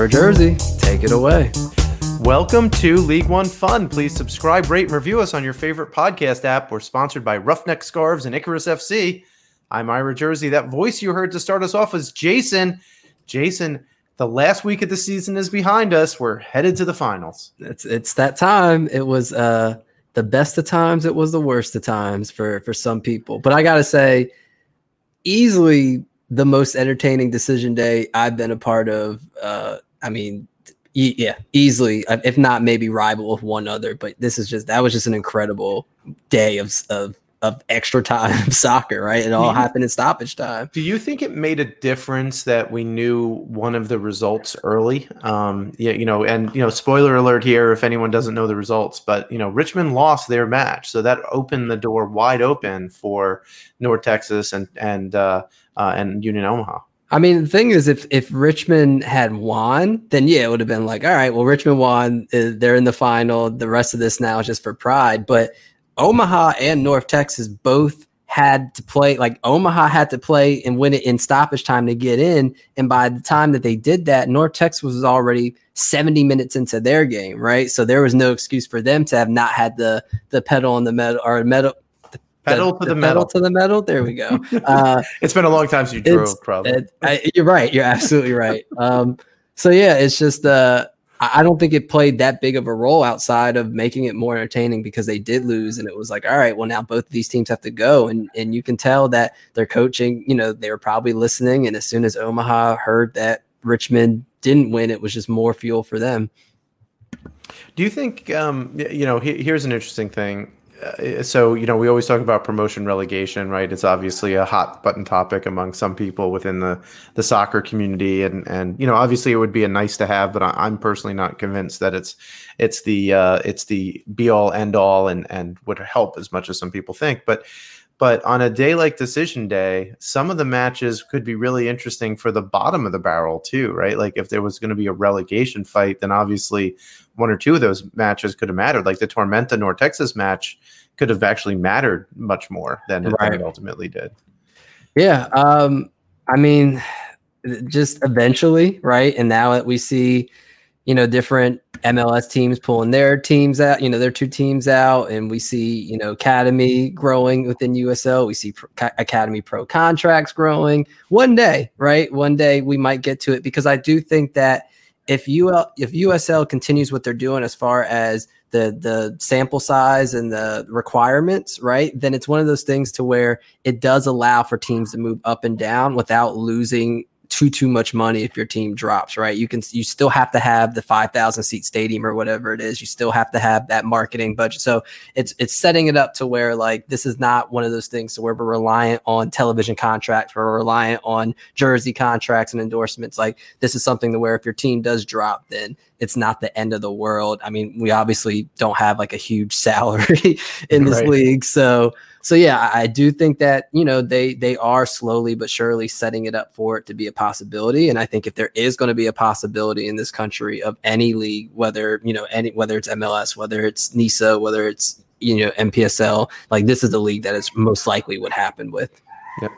Ira Jersey, take it away. Welcome to League One Fun. Please subscribe, rate, and review us on your favorite podcast app. We're sponsored by Roughneck Scarves and Icarus FC. I'm Ira Jersey. That voice you heard to start us off was Jason. Jason, the last week of the season is behind us. We're headed to the finals. It's it's that time. It was uh the best of times. It was the worst of times for for some people. But I gotta say, easily the most entertaining decision day I've been a part of. Uh, I mean, e- yeah, easily, uh, if not maybe rival with one other. But this is just that was just an incredible day of of of extra time soccer, right? It all happened in stoppage time. Do you think it made a difference that we knew one of the results early? Um, yeah, you know, and you know, spoiler alert here if anyone doesn't know the results, but you know, Richmond lost their match, so that opened the door wide open for North Texas and and uh, uh, and Union Omaha. I mean, the thing is, if if Richmond had won, then yeah, it would have been like, all right, well, Richmond won, uh, they're in the final. The rest of this now is just for pride. But Omaha and North Texas both had to play like Omaha had to play and win it in stoppage time to get in. And by the time that they did that, North Texas was already 70 minutes into their game, right? So there was no excuse for them to have not had the the pedal on the metal or metal pedal to the, the metal to the metal. There we go. Uh, it's been a long time since you drove, probably. It, I, you're right. You're absolutely right. Um, so yeah, it's just uh, I don't think it played that big of a role outside of making it more entertaining because they did lose, and it was like, all right, well now both of these teams have to go, and and you can tell that their coaching, you know, they were probably listening, and as soon as Omaha heard that Richmond didn't win, it was just more fuel for them. Do you think, um, you know, here's an interesting thing so you know we always talk about promotion relegation right? It's obviously a hot button topic among some people within the the soccer community. And and you know obviously it would be a nice to have but I, am personally not convinced that it's it's the uh, it's the be all end all and and would help as much as some people think. But but on a day like decision day some of the matches could be really interesting for the bottom of the barrel too right? Like if there was going to be a relegation fight then obviously one or two of those matches could have mattered. Like the Tormenta North Texas match could have actually mattered much more than, right. it ultimately did. Yeah. Um, I mean, just eventually, right? And now that we see, you know, different MLS teams pulling their teams out, you know, their two teams out, and we see, you know, Academy growing within USL. We see Pro, Academy Pro contracts growing. One day, right? One day we might get to it because I do think that if UL if USL continues what they're doing as far as the the sample size and the requirements, right? Then it's one of those things to where it does allow for teams to move up and down without losing too too much money if your team drops, right? You can you still have to have the 5,000 seat stadium or whatever it is. You still have to have that marketing budget. So it's it's setting it up to where like this is not one of those things where we're reliant on television contracts, we're reliant on jersey contracts and endorsements. Like this is something to where if your team does drop, then it's not the end of the world. I mean, we obviously don't have like a huge salary in this right. league, so so yeah, I do think that you know they they are slowly but surely setting it up for it to be a possibility. And I think if there is going to be a possibility in this country of any league, whether you know any whether it's MLS, whether it's NISA, whether it's you know MPSL, like this is the league that is most likely what happened with. Yep.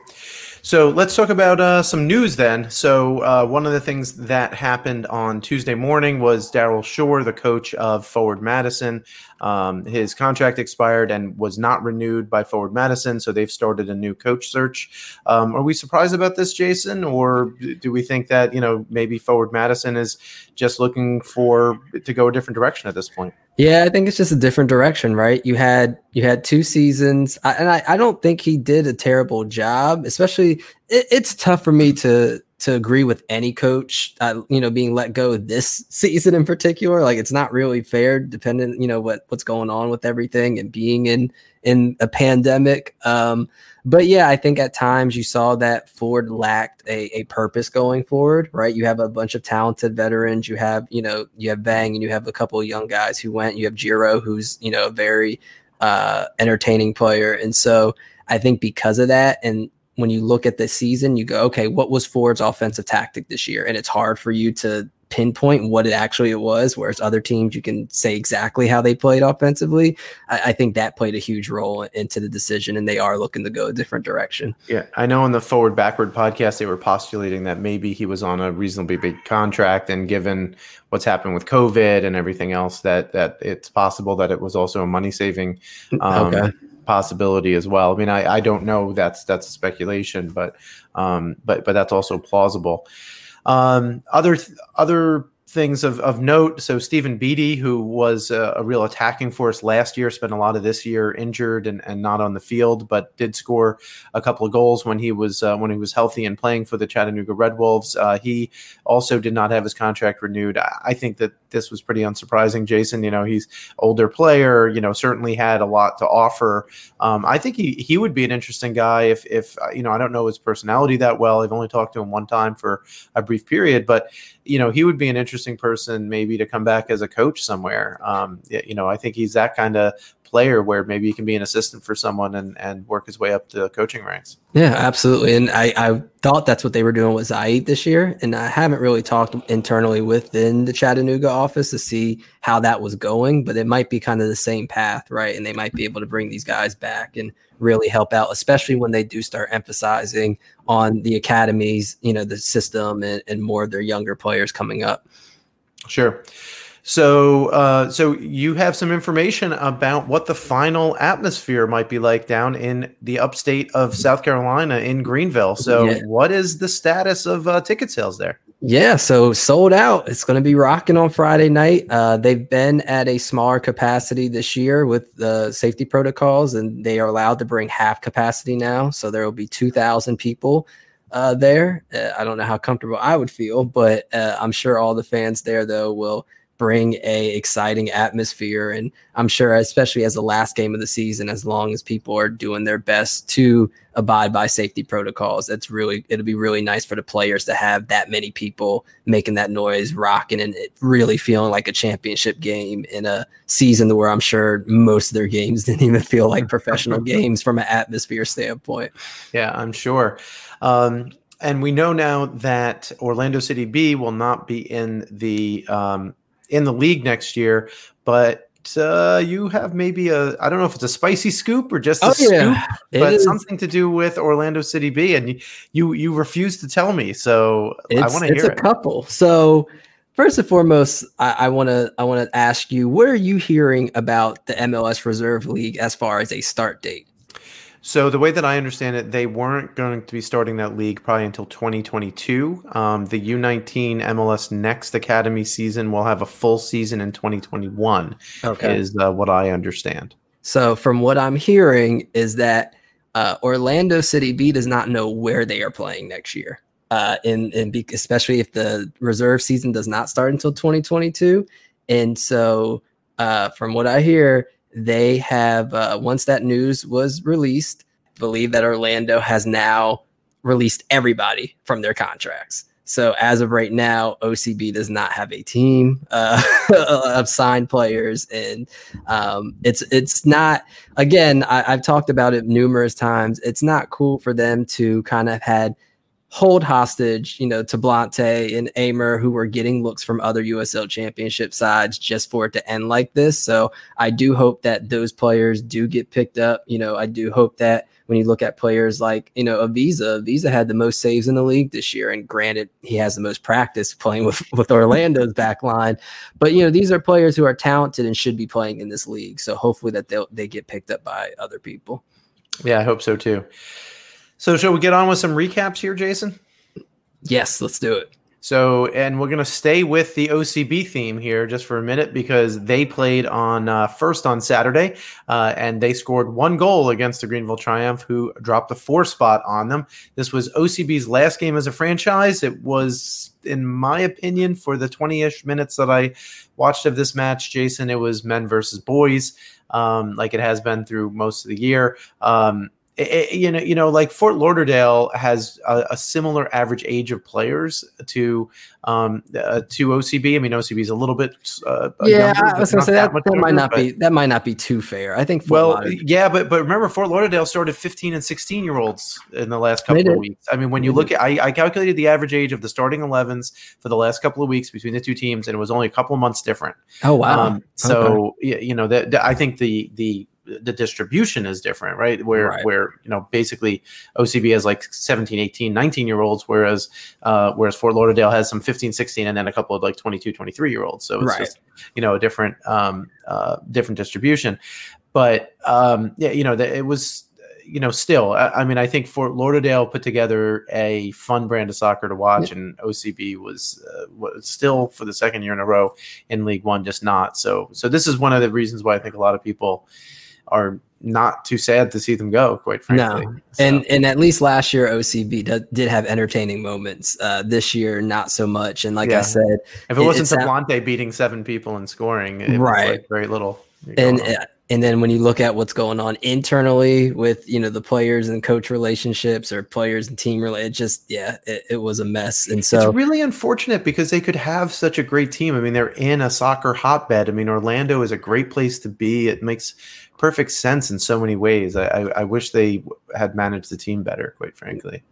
So let's talk about uh, some news then. So uh, one of the things that happened on Tuesday morning was Daryl Shore, the coach of Forward Madison, um, his contract expired and was not renewed by Forward Madison, so they've started a new coach search. Um, are we surprised about this, Jason, or do we think that you know maybe Forward Madison is just looking for to go a different direction at this point? Yeah, I think it's just a different direction, right? You had you had two seasons, and I, I don't think he did a terrible job. Especially, it, it's tough for me to to agree with any coach, uh, you know, being let go this season in particular. Like it's not really fair, depending, you know, what what's going on with everything and being in in a pandemic. Um, but yeah, I think at times you saw that Ford lacked a, a purpose going forward, right? You have a bunch of talented veterans. You have, you know, you have Bang and you have a couple of young guys who went. You have Giro, who's, you know, a very uh, entertaining player. And so I think because of that, and when you look at the season, you go, okay, what was Ford's offensive tactic this year? And it's hard for you to pinpoint what it actually it was, whereas other teams you can say exactly how they played offensively. I, I think that played a huge role into the decision, and they are looking to go a different direction. Yeah, I know in the forward backward podcast they were postulating that maybe he was on a reasonably big contract, and given what's happened with COVID and everything else, that that it's possible that it was also a money saving. Um, okay possibility as well. I mean, I, I don't know. That's that's speculation, but um, but but that's also plausible. Um, other other things of, of note. So Stephen Beatty, who was a, a, real attacking force last year, spent a lot of this year injured and, and not on the field, but did score a couple of goals when he was uh, when he was healthy and playing for the Chattanooga Red Wolves. Uh, he also did not have his contract renewed. I, I, think that this was pretty unsurprising. Jason, you know, he's older player. You know, certainly had a lot to offer. Um, I think he he would be an interesting guy if if uh, you know I don't know his personality that well. I've only talked to him one time for a brief period, but you know, he would be an interesting person maybe to come back as a coach somewhere. Um, you know, I think he's that kind of player where maybe he can be an assistant for someone and, and work his way up the coaching ranks. Yeah, absolutely. And I, I thought that's what they were doing with Zayit this year. And I haven't really talked internally within the Chattanooga office to see how that was going, but it might be kind of the same path, right? And they might be able to bring these guys back and really help out, especially when they do start emphasizing on the academies, you know, the system and, and more of their younger players coming up. Sure. So, uh, so you have some information about what the final atmosphere might be like down in the upstate of South Carolina in Greenville. So, yeah. what is the status of uh, ticket sales there? Yeah, so sold out. It's going to be rocking on Friday night. Uh, they've been at a smaller capacity this year with the safety protocols, and they are allowed to bring half capacity now. So there will be 2,000 people uh, there. Uh, I don't know how comfortable I would feel, but uh, I'm sure all the fans there, though, will bring a exciting atmosphere. And i'm sure especially as the last game of the season as long as people are doing their best to abide by safety protocols that's really it'll be really nice for the players to have that many people making that noise rocking and it really feeling like a championship game in a season where i'm sure most of their games didn't even feel like professional games from an atmosphere standpoint. Yeah i'm sure um, and we know now that Orlando City B will not be in the um, in the league next year. But uh, you have maybe a I don't know if it's a spicy scoop or just a oh, yeah. scoop, but something to do with Orlando City B, and you you, you refuse to tell me, so it's, I want to hear it. It's a couple. So first and foremost, I want to I want to ask you, what are you hearing about the MLS Reserve League as far as a start date? So the way that I understand it, they weren't going to be starting that league probably until 2022. Um, the U19 MLS Next Academy season will have a full season in 2021. Okay, is uh, what I understand. So from what I'm hearing is that uh, Orlando City B does not know where they are playing next year. Uh, and, and be, especially if the reserve season does not start until 2022. And so, uh, from what I hear, they have uh, once that news was released believe that orlando has now released everybody from their contracts. So as of right now ocb does not have a team uh, of signed players. And um, it's it's not again I, i've talked about it numerous times. It's not cool for them to kind of had hold hostage, you know, to Blante and Amer, who were getting looks from other USL championship sides just for it to end like this. So I do hope that those players do get picked up. You know, I do hope that when you look at players like, you know, Avisa, Avisa had the most saves in the league this year. And granted, he has the most practice playing with, with Orlando's back line. But, you know, these are players who are talented and should be playing in this league. So hopefully that they they get picked up by other people. Yeah, I hope so too. So, shall we get on with some recaps here, Jason? Yes, let's do it. So, and we're going to stay with the OCB theme here just for a minute because they played on uh, first on Saturday uh, and they scored one goal against the Greenville Triumph, who dropped the four spot on them. This was OCB's last game as a franchise. It was, in my opinion, for the 20 ish minutes that I watched of this match, Jason, it was men versus boys, um, like it has been through most of the year. Um, it, you know, you know, like Fort Lauderdale has a, a similar average age of players to um, uh, to OCB. I mean, OCB is a little bit uh, yeah. Younger, I was gonna say that, that, that might not be that might not be too fair. I think Fort well, Lauderdale. yeah, but but remember, Fort Lauderdale started 15 and 16 year olds in the last couple of weeks. I mean, when you look at, I, I calculated the average age of the starting 11s for the last couple of weeks between the two teams, and it was only a couple of months different. Oh wow! Um, so okay. you know that I think the the the distribution is different right where right. where you know basically ocb has like 17 18 19 year olds whereas uh whereas fort lauderdale has some 15 16 and then a couple of like 22 23 year olds so it's right. just you know a different um uh different distribution but um yeah you know the, it was you know, still, I, I, mean, I think Fort Lauderdale put together a fun brand of soccer to watch, yeah. and OCB was, uh, was still for the second year in a row in League One, just not. So, so this is one of the reasons why I think a lot of people are not too sad to see them go, quite frankly. No. So. And and at least last year OCB did, did have entertaining moments. Uh, this year, not so much. And like yeah. I said, if it, it wasn't Sablante beating seven people and scoring, it right. was like very little. And and then when you look at what's going on internally with you know the players and coach relationships or players and team it just yeah it, it, was a mess and so it's really unfortunate because they could have such a great team i mean they're in a soccer hotbed i mean orlando is a great place to be it makes perfect sense in so many ways. I, I, I wish they had managed the team better, quite frankly.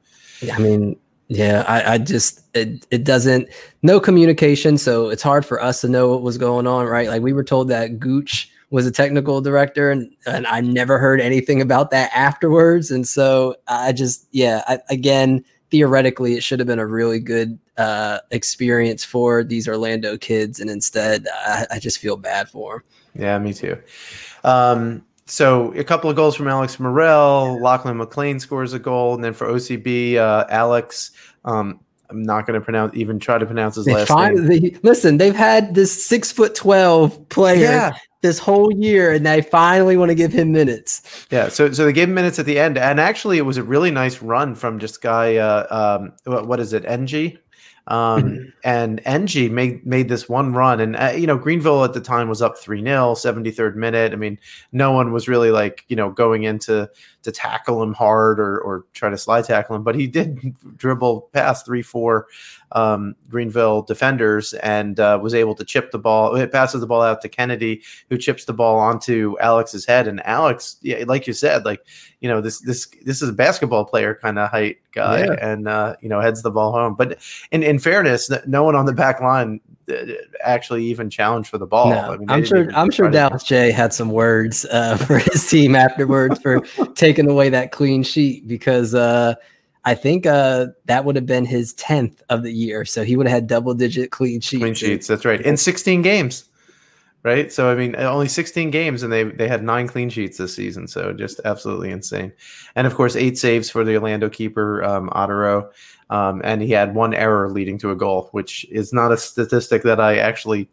I mean, yeah, I, I just it, it doesn't no communication, so it's hard for us to know what was going on, right? Like we were told that Gooch was a technical director, and and I never heard anything about that afterwards, and so I just yeah, I, again, theoretically, it should have been a really good uh, experience for these Orlando kids, and instead, I, I just feel bad for them. Yeah, me too. Um, so a couple of goals from Alex Morel, Lachlan McLean scores a goal, and then for OCB, uh, Alex. Um, I'm not going to pronounce even try to pronounce his last name. They, listen, they've had this six foot twelve player yeah. this whole year, and they finally want to give him minutes. Yeah, so so they gave him minutes at the end, and actually, it was a really nice run from just guy. Uh, um, what, what is it, NG? Um, mm-hmm. and NG made made this one run, and uh, you know Greenville at the time was up three 0 73rd minute. I mean, no one was really like you know going into to tackle him hard or or try to slide tackle him, but he did dribble past three four um, Greenville defenders and uh, was able to chip the ball. It passes the ball out to Kennedy, who chips the ball onto Alex's head, and Alex, yeah, like you said, like you know this this this is a basketball player kind of height guy, yeah. and uh, you know heads the ball home. But in in fairness, no one on the back line uh, actually even challenged for the ball. No, I mean, I'm sure I'm sure Dallas Jaye had some words uh, for his team afterwards for taking away that clean sheet because uh, I think uh, that would have been his tenth of the year, so he would have had double digit clean sheets. Clean sheets, that's right, in 16 games right? So I mean, only 16 games, and they they had nine clean sheets this season. So just absolutely insane. And of course, eight saves for the Orlando keeper um, Otero, um, and he had one error leading to a goal, which is not a statistic that I actually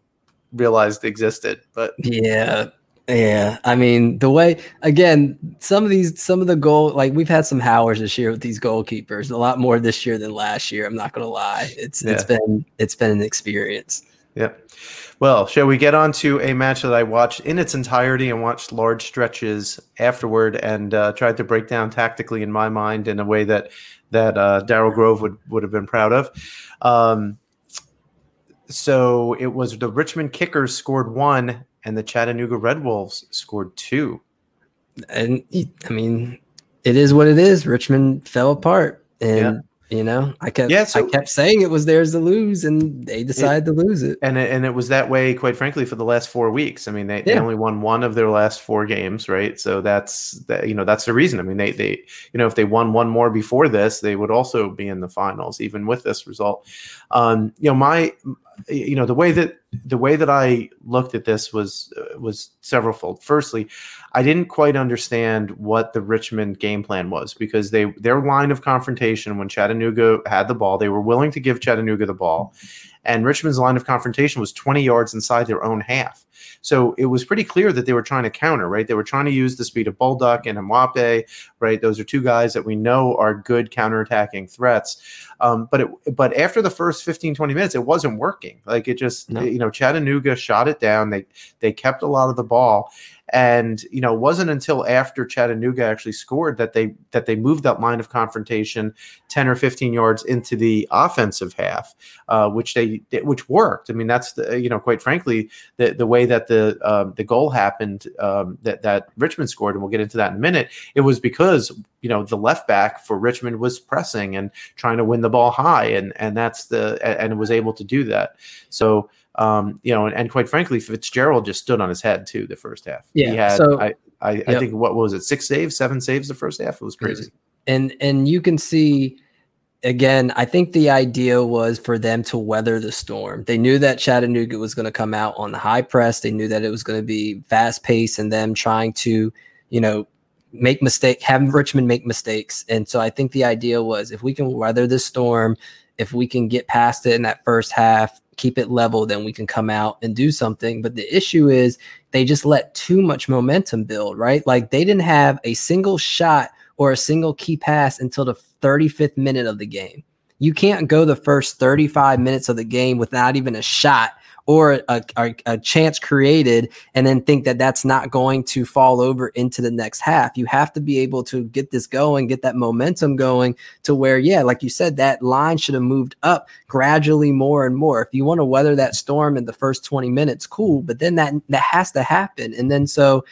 realized existed. But yeah. Yeah, I mean the way again, some of these, some of the goal, like we've had some hours this year with these goalkeepers, a lot more this year than last year. I'm not gonna lie, it's yeah. it's been it's been an experience. Yeah. Well, shall we get on to a match that I watched in its entirety and watched large stretches afterward and uh, tried to break down tactically in my mind in a way that that uh, Daryl Grove would would have been proud of. Um, so it was the Richmond Kickers scored one, and the Chattanooga Red Wolves scored two. And I mean, it is what it is. Richmond fell apart, and yeah. You know, I kept yeah, so I kept saying it was theirs to lose, and they decided it, to lose it. And it, and it was that way, quite frankly, for the last four weeks. I mean, they, yeah. they only won one of their last four games, right? So that's that. You know, that's the reason. I mean, they they you know if they won one more before this, they would also be in the finals, even with this result. Um, you know, my you know the way that the way that I looked at this was uh, was severalfold. Firstly, I didn't quite understand what the Richmond game plan was because they their line of confrontation when Chattanooga had the ball, they were willing to give Chattanooga the ball, and Richmond's line of confrontation was 20 yards inside their own half. So it was pretty clear that they were trying to counter, right? They were trying to use the speed of Bolduc and Mwape, right? Those are two guys that we know are good counterattacking threats. Um, but it, but after the first 15, 20 minutes, it wasn't working. Like it just, no. you know, Chattanooga shot it down. They they kept a lot of the ball. And you know, it wasn't until after Chattanooga actually scored that they that they moved that line of confrontation 10 or 15 yards into the offensive half, uh, which they which worked. I mean, that's the you know, quite frankly, the the way that the um, the goal happened um, that that Richmond scored, and we'll get into that in a minute. It was because you know the left back for Richmond was pressing and trying to win the ball high, and and that's the and was able to do that. So um, you know, and, and, quite frankly, Fitzgerald just stood on his head too the first half. Yeah, he had so, I I, yep. I think what was it six saves, seven saves the first half. It was crazy. And and you can see again, I think the idea was for them to weather the storm. They knew that Chattanooga was going to come out on the high press. They knew that it was going to be fast paced and them trying to, you know, make mistake, have Richmond make mistakes. And so I think the idea was if we can weather the storm, if we can get past it in that first half, keep it level, then we can come out and do something. But the issue is they just let too much momentum build, right? Like they didn't have a single shot or a single key pass until the 35th minute of the game. You can't go the first 35 minutes of the game without even a shot or a, a, a, chance created and then think that that's not going to fall over into the next half. You have to be able to get this going, get that momentum going to where, yeah, like you said, that line should have moved up gradually more and more. If you want to weather that storm in the first 20 minutes, cool. But then that that has to happen. And then so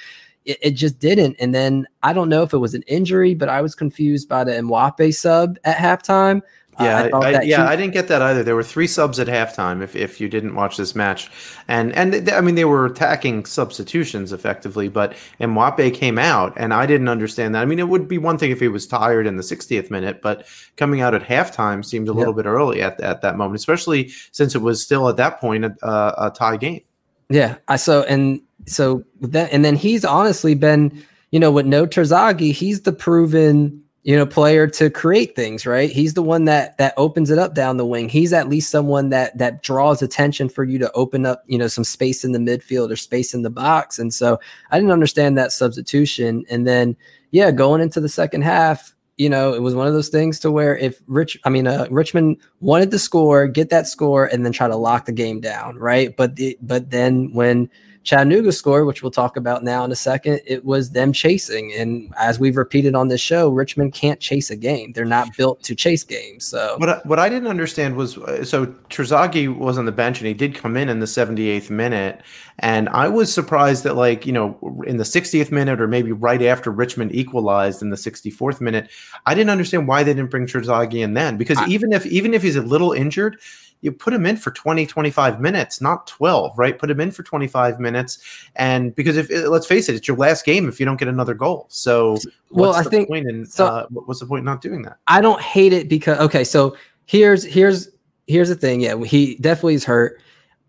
it, it, just didn't. And then I don't know if it was an injury, but I was confused by the Mwape sub at halftime. Yeah, I, I yeah, I didn't get that either. There were three subs at halftime. If, if you didn't watch this match, and and th- I mean they were attacking substitutions effectively, but Mwape came out, and I didn't understand that. I mean, it would be one thing if he was tired in the 60th minute, but coming out at halftime seemed a little bit early at at that moment, especially since it was still at that point a, a tie game. Yeah, I so and so that and then he's honestly been, you know, with no Terzaghi, he's the proven you know player to create things right? He's the one that that opens it up down the wing. He's at least someone that that draws attention for you to open up you know some space in the midfield or space in the box. And so i didn't understand that substitution. And then yeah going into the second half you know it was one of those things to where if rich i mean uh, richmond wanted to score get that score and then try to lock the game down right? But the, but then when Chattanooga score, which we'll talk about now in a second, it was them chasing. And as we've repeated on this show, Richmond can't chase a game. They're not built to chase games. So what I, what I didn't understand was uh, so Terzaghi was on the bench and he did come in in the 78th minute, and I was surprised that like you know in the 60th minute or maybe right after Richmond equalized in the 64th minute, I didn't understand why they didn't bring Terzaghi in then because I, even if even if he's a little injured you put him in for 20 25 minutes not 12 right? Put him in for 25 minutes and because if let's face it it's your last game if you don't get another goal. So well i think point in, so, uh, what's the point in not doing that? I don't hate it because okay so here's here's here's the thing. Yeah he definitely is hurt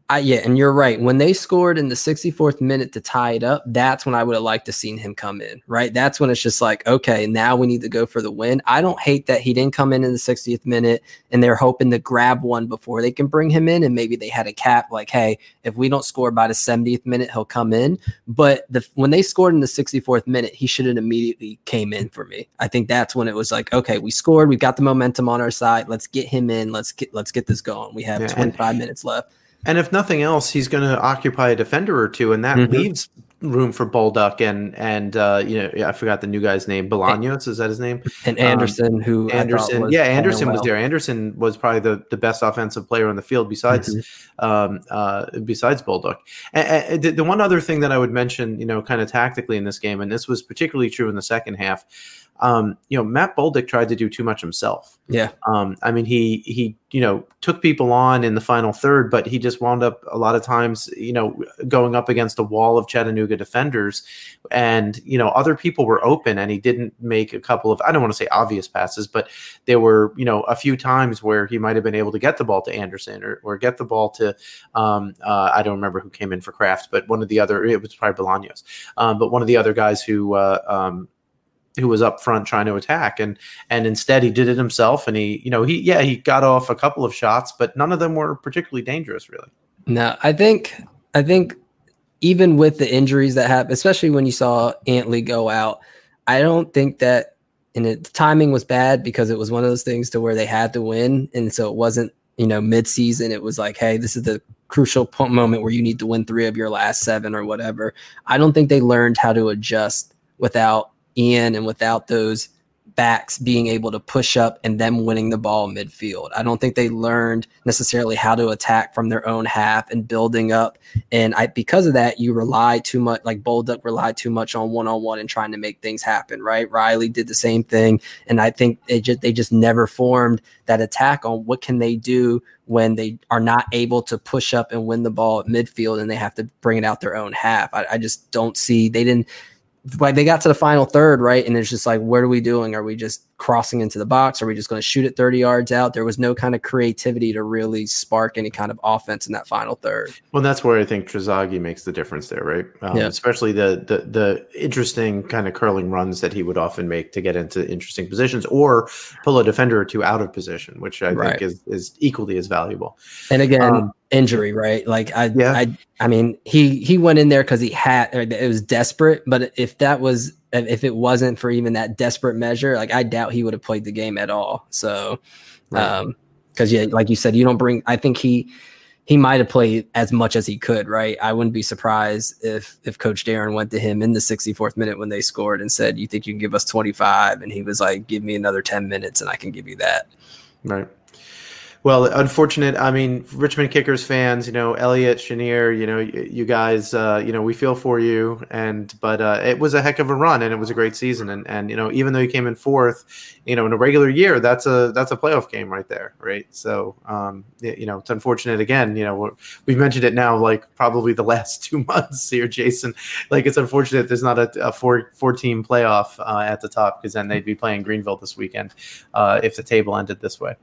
I, yeah, and you're right. When they scored in the 64th minute to tie it up, that's when I would have liked to seen him come in, right? That's when it's just like, okay, now we need to go for the win. I don't hate that he didn't come in in the 60th minute and they're hoping to grab one before they can bring him in. And maybe they had a cap like, hey, if we don't score by the 70th minute, he'll come in. But the when they scored in the 64th minute, he should have immediately came in for me. I think that's when it was like, okay, we scored, We've got the momentum on our side. Let's get him in. Let's get let's get this going. We have yeah, 25 minutes left. And if nothing else, he's going to occupy a defender or two, and that mm-hmm. leaves room for Bolduc and and uh, you know I forgot the new guy's name. Bolaños is that his name? And Anderson, um, who Anderson, yeah, Anderson was there. Anderson was probably the, the best offensive player on the field besides mm-hmm. um, uh, besides Bolduc. And, and the, the one other thing that I would mention, you know, kind of tactically in this game, and this was particularly true in the second half um, you know, Matt Bolduc tried to do too much himself. Yeah. Um, I mean, he he you know took people on in the final third, but he just wound up a lot of times, you know, going up against a wall of Chattanooga defenders, and you know, other people were open, and he didn't make a couple of I don't want to say obvious passes, but there were you know a few times where he might have been able to get the ball to Anderson or or get the ball to um, uh, I don't remember who came in for Kraft, but one of the other it was probably Bolaños, um, but one of the other guys who uh, um, who was up front trying to attack and and instead he did it himself and he you know he yeah he got off a couple of shots but none of them were particularly dangerous really no i think i think even with the injuries that happened especially when you saw antley go out i don't think that and it, the timing was bad because it was one of those things to where they had to win and so it wasn't you know mid-season it was like hey this is the crucial moment where you need to win three of your last seven or whatever. I don't think they learned how to adjust without Ian and without those backs being able to push up and them winning the ball midfield. I don't think they learned necessarily how to attack from their own half and building up. And I because of that, you rely too much like Bolduc relied too much on one on one and trying to make things happen, right? Riley did the same thing. And I think they just they just never formed that attack on what can they do when they are not able to push up and win the ball at midfield and they have to bring it out their own half. I, I just don't see they didn't like they got to the final third, right? And it's just like, what are we doing? Are we just crossing into the box? Are we just going to shoot it 30 yards out? There was no kind of creativity to really spark any kind of offense in that final third. Well, that's where I think Terzaghi makes the difference there, right? Um, yeah. Especially the, the the interesting kind of curling runs that he would often make to get into interesting positions or pull a defender or two out of position, which I right. think is is equally as valuable. And again, um, injury, right? Like I, yeah. I, I mean, he he went in there because he had it was desperate. But if that was if it wasn't for even that desperate measure, like I doubt he would have played the game at all. So, right. um, because yeah, like you said, you don't bring. I think he he might have played as much as he could, right? I wouldn't be surprised if if Coach Darren went to him in the 64th minute when they scored and said, "You think you can give us 25?" And he was like, "Give me another 10 minutes, and I can give you that." Right. Well, unfortunate. I mean, Richmond Kickers fans, you know, Elliot, Chenier, you know, you, guys, uh, you know, we feel for you. And but uh, it was a heck of a run, and it was a great season. And and you know, even though you came in fourth, you know, in a regular year, that's a that's a playoff game right there, right? So, um, you know, it's unfortunate again. You know, we've mentioned it now, like probably the last two months here, Jason. Like it's unfortunate there's not a, a four four team playoff uh, at the top because then they'd be playing Greenville this weekend uh, if the table ended this way.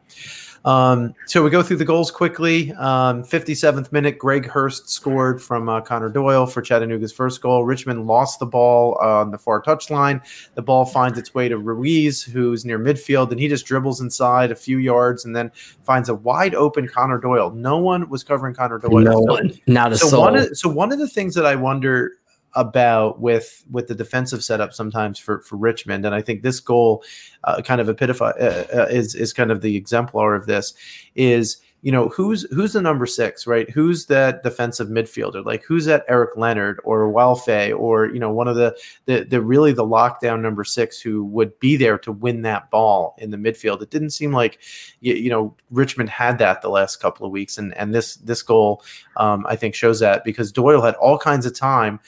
Um, so we go through the goals quickly. Um, 57th minute, Greg Hurst scored from uh, Connor Doyle for Chattanooga's first goal. Richmond lost the ball on the far touchline. The ball finds its way to Ruiz, who's near midfield, and he just dribbles inside a few yards and then finds a wide open Connor Doyle. No one was covering Connor Doyle. No one, not a so soul. One of, so one of the things that I wonder about with with the defensive setup sometimes for for Richmond, and I think this goal uh, kind of epitify uh, uh, is is kind of the exemplar of this is you know who's who's the number six right? Who's that defensive midfielder? Like who's that eric leonard or Walfe or you know one of the, the the really the lockdown number six who would be there to win that ball in the midfield? It didn't seem like you, you know richmond had that the last couple of weeks. And and this this goal um, i think shows that because doyle had all kinds of time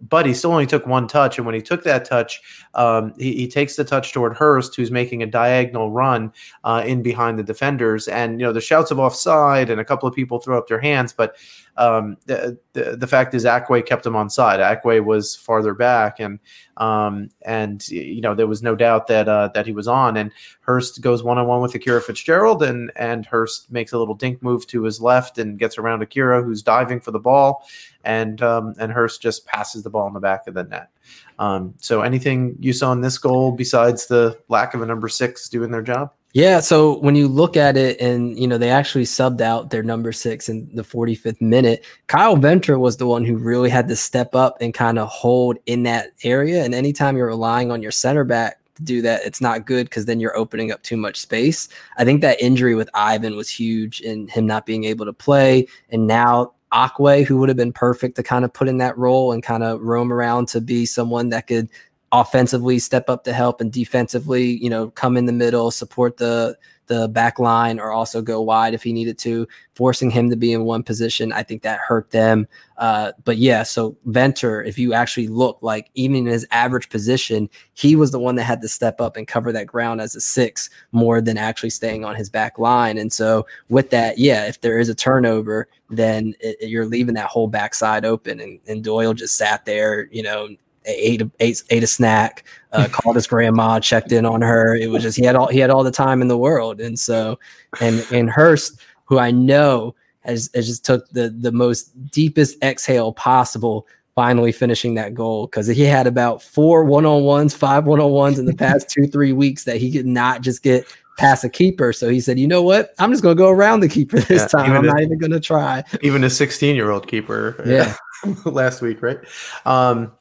but he still only took one touch. And when he took that touch, um, he, he, takes the touch toward Hurst, who's making a diagonal run uh, in behind the defenders. And, you know, the shouts of offside and a couple of people throw up their hands. But um, the, the, fact is, Akwe kept him on side. Akwe was farther back. And, um, and you know, there was no doubt that uh, that he was on. And Hurst goes one on one with Akira Fitzgerald. And, and Hurst makes a little dink move to his left and gets around Akira, who's diving for the ball and um, and Hurst just passes the ball in the back of the net. Um, so, anything you saw in this goal besides the lack of a number six doing their job? Yeah. So when you look at it, and you know they actually subbed out their number six in the 45th minute. Kyle Venter was the one who really had to step up and kind of hold in that area. And anytime you're relying on your center back to do that, it's not good because then you're opening up too much space. I think that injury with Ivan was huge in him not being able to play, and now Akwe, who would have been perfect to kind of put in that role and kind of roam around to be someone that could offensively step up to help and defensively, you know, come in the middle, support the the back line or also go wide if he needed to, forcing him to be in one position. I think that hurt them. Uh, but yeah, so Venter, if you actually look like even in his average position, he was the one that had to step up and cover that ground as a six more than actually staying on his back line. And so with that, yeah, if there is a turnover, then it, you're leaving that whole backside open. And, and Doyle just sat there, you know, ate a, ate, ate a snack, uh, called his grandma, checked in on her. It was just he had all he had all the time in the world, and so and and Hurst, who I know has, has just took the the most deepest exhale possible, finally finishing that goal because he had about four one on ones, five one on ones in the past two three weeks that he could not just get past a keeper. So he said, you know what? I'm just going to go around the keeper this yeah, time. I'm a, not even going to try. Even a 16 year old keeper. Yeah. last week, right? Um,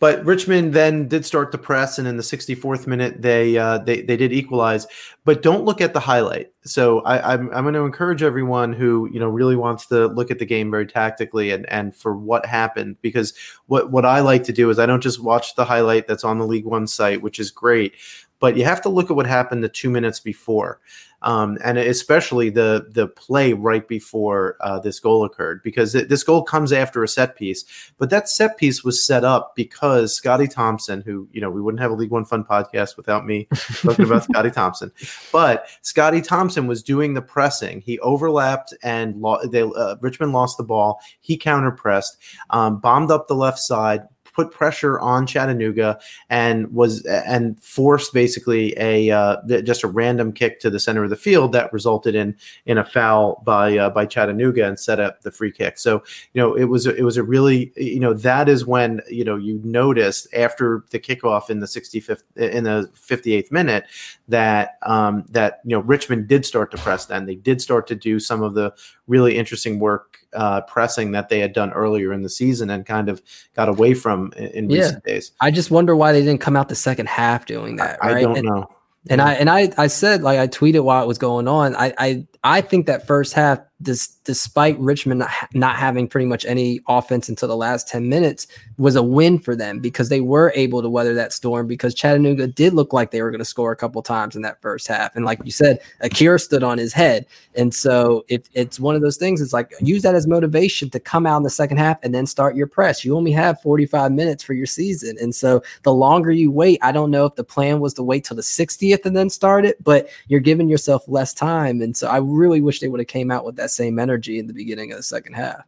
but Richmond then did start to press, and in the 64th minute, they uh, they they did equalize. But don't look at the highlight. So I, I'm I'm going to encourage everyone who you know really wants to look at the game very tactically and and for what happened because what what I like to do is I don't just watch the highlight that's on the League One site, which is great, but you have to look at what happened the two minutes before um, and especially the the play right before uh, this goal occurred because th- this goal comes after a set piece, but that set piece was set up because Scotty Thompson, who you know we wouldn't have a League One Fun podcast without me talking about Scotty Thompson, but Scotty Thompson was doing the pressing. He overlapped and lo- they, uh, Richmond lost the ball. He counter pressed, um, bombed up the left side, put pressure on Chattanooga and was and forced basically a uh, just a random kick to the center of the field that resulted in in a foul by uh, by Chattanooga and set up the free kick. So you know it was it was a really you know that is when you know you noticed after the kickoff in the 65th in the 58th minute that um, that you know Richmond did start to press. Then they did start to do some of the really interesting work uh, pressing that they had done earlier in the season and kind of got away from in, in yeah. recent days. I just wonder why they didn't come out the second half doing that. I, right? I don't and, know. And I and I I said like I tweeted while it was going on. I I I think that first half, this, despite Richmond not, not having pretty much any offense until the last 10 minutes, was a win for them because they were able to weather that storm because Chattanooga did look like they were going to score a couple times in that first half. And like you said, Akira stood on his head. And so it, it's one of those things, it's like use that as motivation to come out in the second half and then start your press. You only have 45 minutes for your season. And so the longer you wait, I don't know if the plan was to wait till the 60th and then start it, but you're giving yourself less time. And so I really wish they would have came out with that same energy in the beginning of the second half.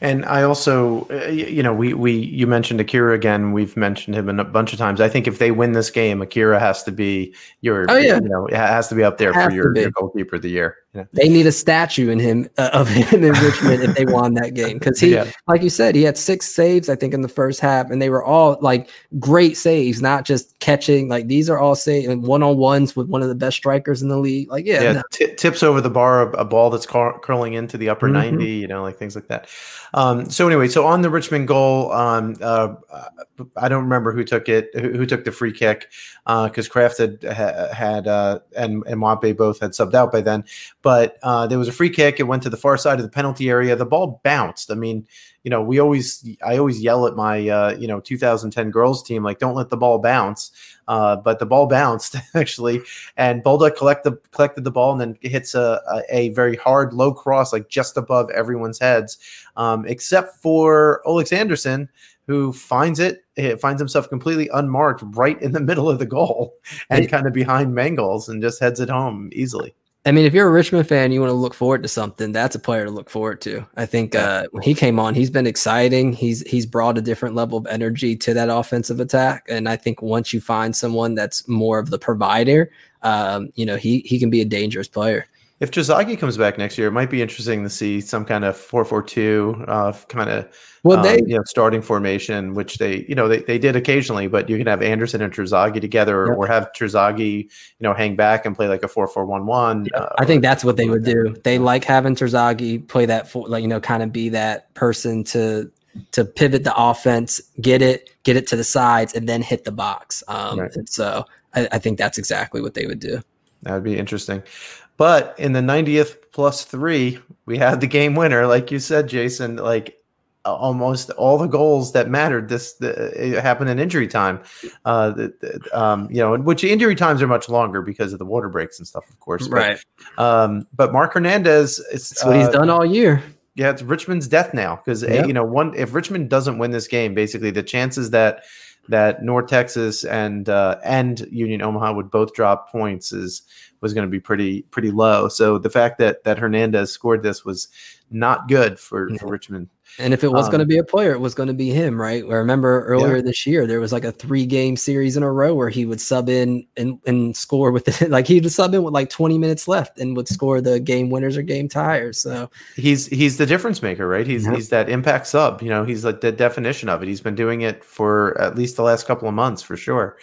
And I also, uh, you know, we we you mentioned Akira again. We've mentioned him a bunch of times. I think if they win this game, Akira has to be your, oh, yeah. you know, it has to be up there for your, your goalkeeper of the year. They need a statue in him uh, of him in Richmond if they won that game because he, yeah. like you said, he had six saves I think in the first half, and they were all like great saves, not just catching. Like these are all say one on ones with one of the best strikers in the league. Like yeah, yeah no. t- tips over the bar, a, a ball that's car- curling into the upper mm-hmm. ninety, you know, like things like that. Um, so anyway, so on the Richmond goal, um, uh, I don't remember who took it, who, who took the free kick, because uh, Kraft had had uh, and and Mwape both had subbed out by then but uh, there was a free kick. It went to the far side of the penalty area. The ball bounced. I mean, you know, we always, I always yell at my, uh, you know, 2010 girls team, like, don't let the ball bounce. Uh, but the ball bounced actually, and Bolduc collected collected the ball and then hits a, a, a very hard low cross, like just above everyone's heads, um, except for Olex Anderson, who finds it, it finds himself completely unmarked right in the middle of the goal and kind of behind Mangles and just heads it home easily. I mean, if you're a Richmond fan, you want to look forward to something. That's a player to look forward to. I think uh, when he came on, he's been exciting. He's he's brought a different level of energy to that offensive attack, and I think once you find someone that's more of the provider, um, you know, he he can be a dangerous player if Terzaghi comes back next year, it might be interesting to see some kind of four four two uh, kind of well, um, you know starting formation, which they you know they, they did occasionally, but you can have Anderson and Terzaghi together, or, or have Terzaghi you know hang back and play like a four four one one. Uh, I think that's what they would do. They like having Terzaghi play that for like you know kind of be that person to to pivot the offense, get it, get it to the sides, and then hit the box. Um, right. And so I, I think that's exactly what they would do. That would be interesting. But in the 90th plus three, we had the game winner. Like you said, Jason, like almost all the goals that mattered this the, happened in injury time uh the, the, um you know which injury times are much longer because of the water breaks and stuff of course but, right um but mark hernandez is That's what uh, he's done all year yeah it's richmond's death now because yep. you know one if richmond doesn't win this game basically the chances that that north texas and uh and union omaha would both drop points is was going to be pretty pretty low. So the fact that that Hernandez scored this was not good for, for Richmond. And if it was um, going to be a player, it was going to be him, right? I remember earlier yeah. this year there was like a three game series in a row where he would sub in and, and score with it. Like he would sub in with like 20 minutes left and would score the game winners or game tires. So he's he's the difference maker, right? He's yep. he's that impact sub. You know, he's like the definition of it. He's been doing it for at least the last couple of months for sure.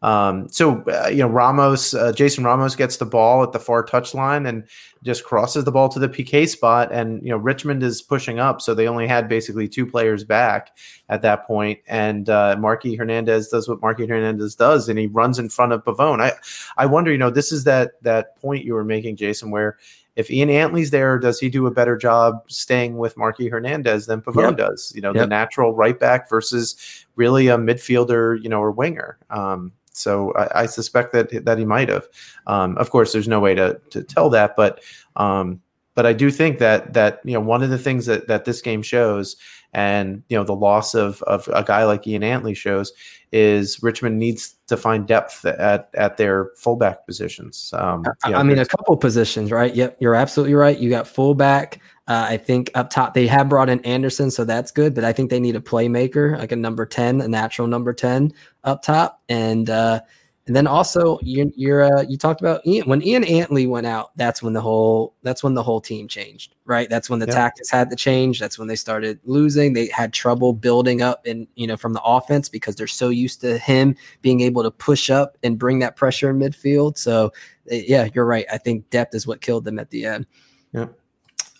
Um, so uh, you know, Ramos, uh, Jason Ramos gets the ball at the far touch line and just crosses the ball to the PK spot, and you know Richmond is pushing up, so they only had basically two players back at that point. point, and uh, Marky Hernandez does what Marky Hernandez does, and he runs in front of Pavone. I I wonder, you know, this is that that point you were making, Jason, where if Ian Antley's there, does he do a better job staying with Marky Hernandez than Pavone yep. does? You know, yep. the natural right back versus really a midfielder, you know, or winger. Um, so I, I, suspect that that he might have. Um, of course, there's no way to to tell that, but um, but I do think that that you know one of the things that that this game shows, and you know the loss of of a guy like Ian Antley shows, is Richmond needs to find depth at at their fullback positions. Um, you know, I mean, a couple positions, right? Yep, you're absolutely right. You got fullback. Uh, I think up top they have brought in Anderson, so that's good. But I think they need a playmaker, like a number ten, a natural number ten up top, and uh, and then also you, you're uh, you talked about Ian, when Ian Antley went out. That's when the whole that's when the whole team changed, right? That's when the yeah. tactics had to change. That's when they started losing. They had trouble building up and you know from the offense because they're so used to him being able to push up and bring that pressure in midfield. So yeah, you're right. I think depth is what killed them at the end. Yeah.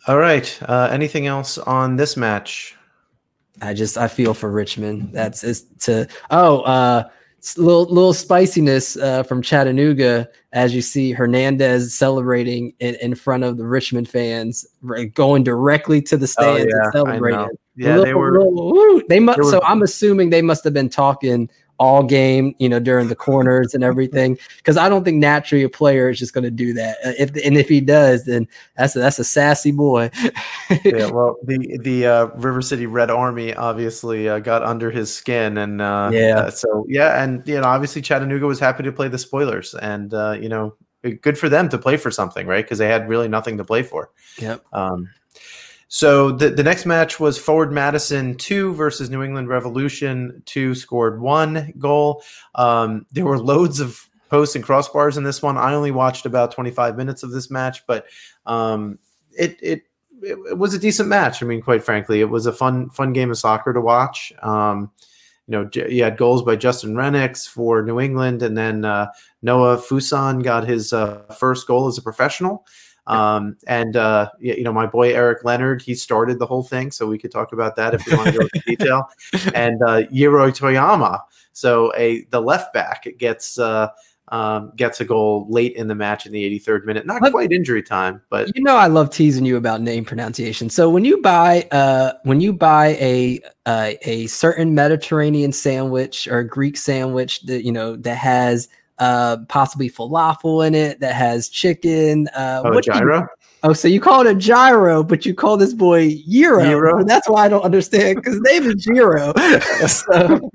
All right. Uh, anything else on this match? I just I feel for Richmond. That's is to oh uh little little spiciness uh, from Chattanooga as you see Hernandez celebrating in, in front of the Richmond fans, going directly to the oh, stands oh, yeah, and celebrating. Yeah, little, they were. Little, they must. They were, so I'm assuming they must have been talking all game, you know, during the corners and everything. Because I don't think naturally a player is just going to do that. Uh, if and if he does, then that's a, that's a sassy boy. yeah, well, the the uh, River City Red Army obviously uh, got under his skin, and uh, yeah, uh, so yeah, and you know, obviously Chattanooga was happy to play the spoilers, and uh, you know, good for them to play for something, right? Because they had really nothing to play for. Yep. Um, so the, the next match was Forward Madison 2 versus New England Revolution. 2 scored one goal. Um, there were loads of posts and crossbars in this one. I only watched about 25 minutes of this match, but um, it, it, it, was a decent match. I mean, quite frankly, it was a fun fun game of soccer to watch. Um, you know, you had goals by Justin Rennicks for New England, and then uh, Noah Fuson got his uh, first goal as a professional. Um, and uh, you know, my boy Eric Leonard, he started the whole thing, so we could talk about that if we want to go into detail. And uh, Yiro Toyama, so a the left back gets uh, um, gets a goal late in the match in the 83rd minute. Not quite injury time, but you know I love teasing you about name pronunciation. So when you buy uh when you buy a uh, a certain Mediterranean sandwich or a Greek sandwich that you know that has uh, possibly falafel in it that has chicken. Uh, oh, what gyro. Oh, so you call it a gyro, but you call this boy Euro. Gyro. That's why I don't understand because his name is Gyro. so,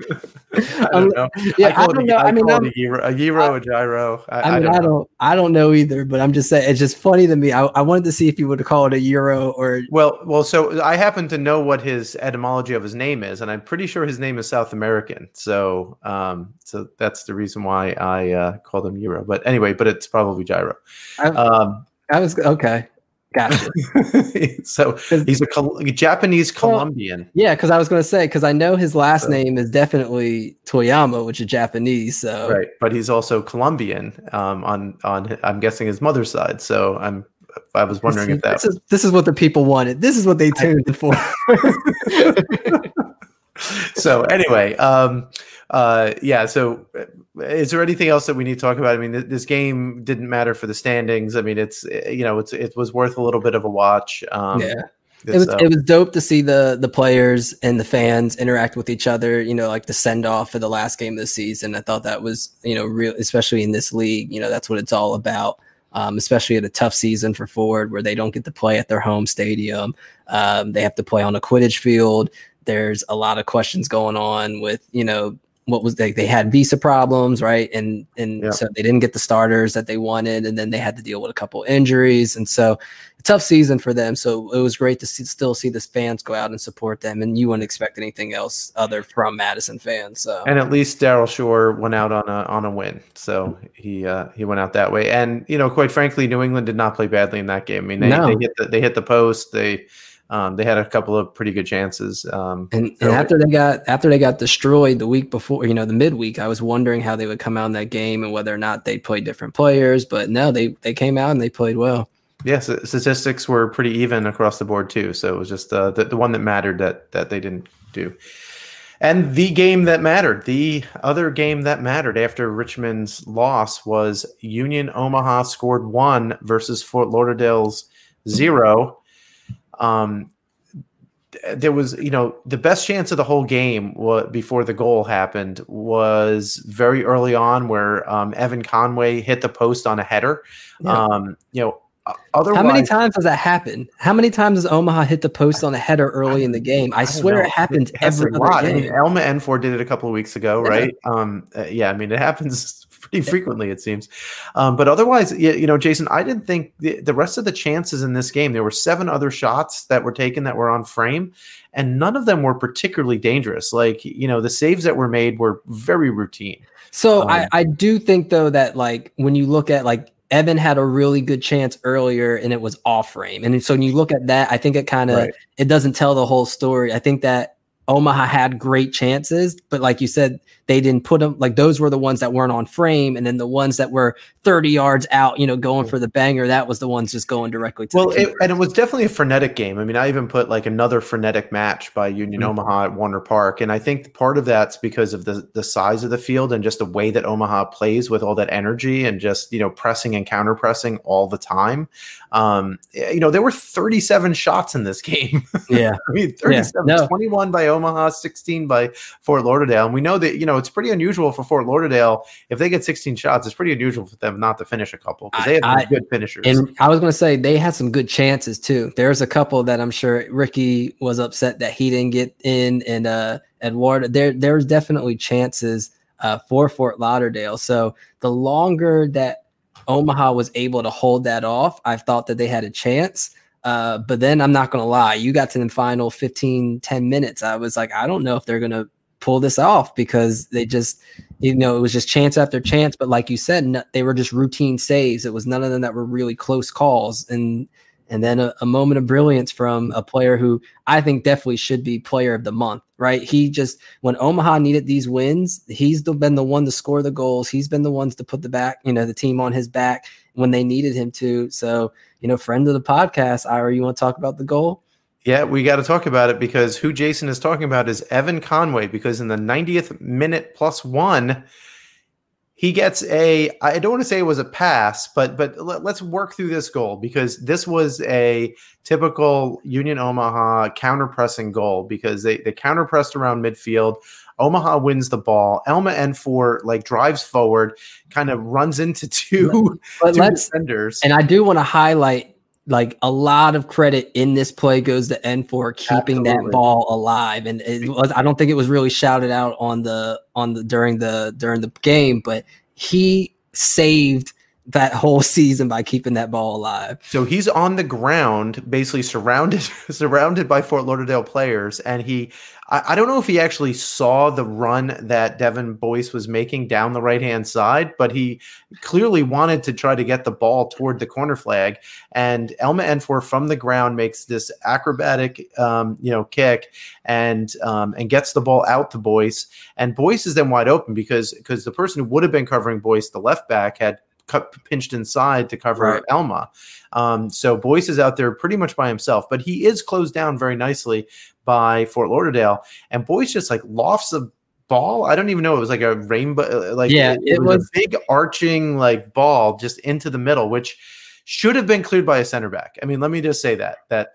I don't know. Yeah, I, I don't know. I, I mean, a gyro, a gyro, a gyro. I, I mean, I don't, don't, I don't know either. But I'm just saying, it's just funny to me. I, I wanted to see if you would call it a euro or. Well, well, so I happen to know what his etymology of his name is, and I'm pretty sure his name is South American. So, um, so that's the reason why I uh, called him euro. But anyway, but it's probably gyro. Um, I was okay. Gotcha. so he's a, Col- a Japanese Colombian. Well, yeah, because I was going to say because I know his last so, name is definitely Toyama, which is Japanese. So right, but he's also Colombian um, on on I'm guessing his mother's side. So I'm I was wondering this, if that this is this is what the people wanted. This is what they tuned for. so anyway, um, uh, yeah. So, is there anything else that we need to talk about? I mean, th- this game didn't matter for the standings. I mean, it's eh, you know, it's it was worth a little bit of a watch. Um, yeah. It was, it was dope to see the the players and the fans interact with each other. You know, like the send off for the last game of the season. I thought that was you know real, especially in this league. You know, that's what it's all about. Um, especially at a tough season for Ford, where they don't get to play at their home stadium. Um, they have to play on a Quidditch field. There's a lot of questions going on with you know what was they they had visa problems right? And and yeah. so they didn't get the starters that they wanted and then they had to deal with a couple injuries. And so tough season for them. So it was great to see, still see the fans go out and support them and you wouldn't expect anything else other from madison fans so. And at least daryl shore went out on a on a win. So he uh he went out that way. And you know quite frankly new england did not play badly in that game. I mean they, no. they hit the, they hit the post. They um, they had a couple of pretty good chances. Um, and, and after they got after they got destroyed the week before, you know, the midweek, I was wondering how they would come out in that game and whether or not they'd play different players. But no, they they came out and they played well. Yes, yeah, statistics were pretty even across the board too. So it was just uh, the the one that mattered that that they didn't do. And the game that mattered, the other game that mattered after Richmond's loss was Union Omaha scored one versus Fort Lauderdale's zero. Um, there was, you know, the best chance of the whole game before the goal happened was very early on, where um, Evan Conway hit the post on a header. Yeah. Um, you know, Otherwise, How many times has that happened? How many times has Omaha hit the post on a header early in the game? I, I swear know. it happens it every lot. game. I mean, Elma N'For did it a couple of weeks ago, yeah. right? Um, uh, yeah, I mean it happens pretty frequently, it seems. Um, but otherwise, you, you know, Jason, I didn't think the, the rest of the chances in this game. There were seven other shots that were taken that were on frame, and none of them were particularly dangerous. Like you know, the saves that were made were very routine. So um, I, I do think though that like when you look at like Evan had a really good chance earlier and it was off frame. And so when you look at that, I think it kind of right. it doesn't tell the whole story. I think that Omaha had great chances, but like you said, they didn't put them like those were the ones that weren't on frame, and then the ones that were 30 yards out, you know, going for the banger, that was the ones just going directly to well, it, and it was definitely a frenetic game. I mean, I even put like another frenetic match by Union mm-hmm. Omaha at Werner Park, and I think part of that's because of the the size of the field and just the way that Omaha plays with all that energy and just you know pressing and counter pressing all the time. Um, you know, there were 37 shots in this game. Yeah, I mean, 37, yeah, no. 21 by Omaha, 16 by Fort Lauderdale, and we know that you know know, it's pretty unusual for Fort Lauderdale. If they get 16 shots, it's pretty unusual for them not to finish a couple because they have I, good finishers. And I was going to say they had some good chances too. There's a couple that I'm sure Ricky was upset that he didn't get in, and uh, Edward. There, there's definitely chances uh, for Fort Lauderdale. So the longer that Omaha was able to hold that off, I thought that they had a chance. Uh, but then I'm not going to lie, you got to the final 15, 10 minutes. I was like, I don't know if they're going to pull this off because they just, you know, it was just chance after chance. But like you said, they were just routine saves. It was none of them that were really close calls. And and then a, a, moment of brilliance from a player who I think definitely should be player of the month, right? He just when Omaha needed these wins, he's been the one to score the goals. He's been the ones to put the back, you know, the team on his back when they needed him to. So, you know, friend of the podcast, Ira, you want to talk about the goal? Yeah, we got to talk about it because who Jason is talking about is Evan Conway. Because in the 90th minute plus one, he gets a. I don't want to say it was a pass, but but let, us work through this goal because this was a typical Union Omaha counter pressing goal because they they counter pressed around midfield. Omaha wins the ball. Elma N'For like drives forward, kind of runs into two, but two defenders. And I do want to highlight like a lot of credit in this play goes to N'For keeping Absolutely. that ball alive. And it was I don't think it was really shouted out on the on the during the during the game, but he saved that whole season by keeping that ball alive. So he's on the ground, basically surrounded surrounded by Fort Lauderdale players, and he I, I, don't know if he actually saw the run that Devin Boyce was making down the right hand side, but he clearly wanted to try to get the ball toward the corner flag. And Elma N'For from the ground makes this acrobatic, um, you know, kick and um, and gets the ball out to Boyce. And Boyce is then wide open because because the person who would have been covering Boyce, the left back, had cut pinched inside to cover right. Elma. Um, so Boyce is out there pretty much by himself, but he is closed down very nicely by Fort Lauderdale. And Boyce just like lofts a ball. I don't even know. It was like a rainbow, uh, like yeah, it, it, was, was, a big arching like ball just into the middle, which should have been cleared by a center back. I mean, let me just say that that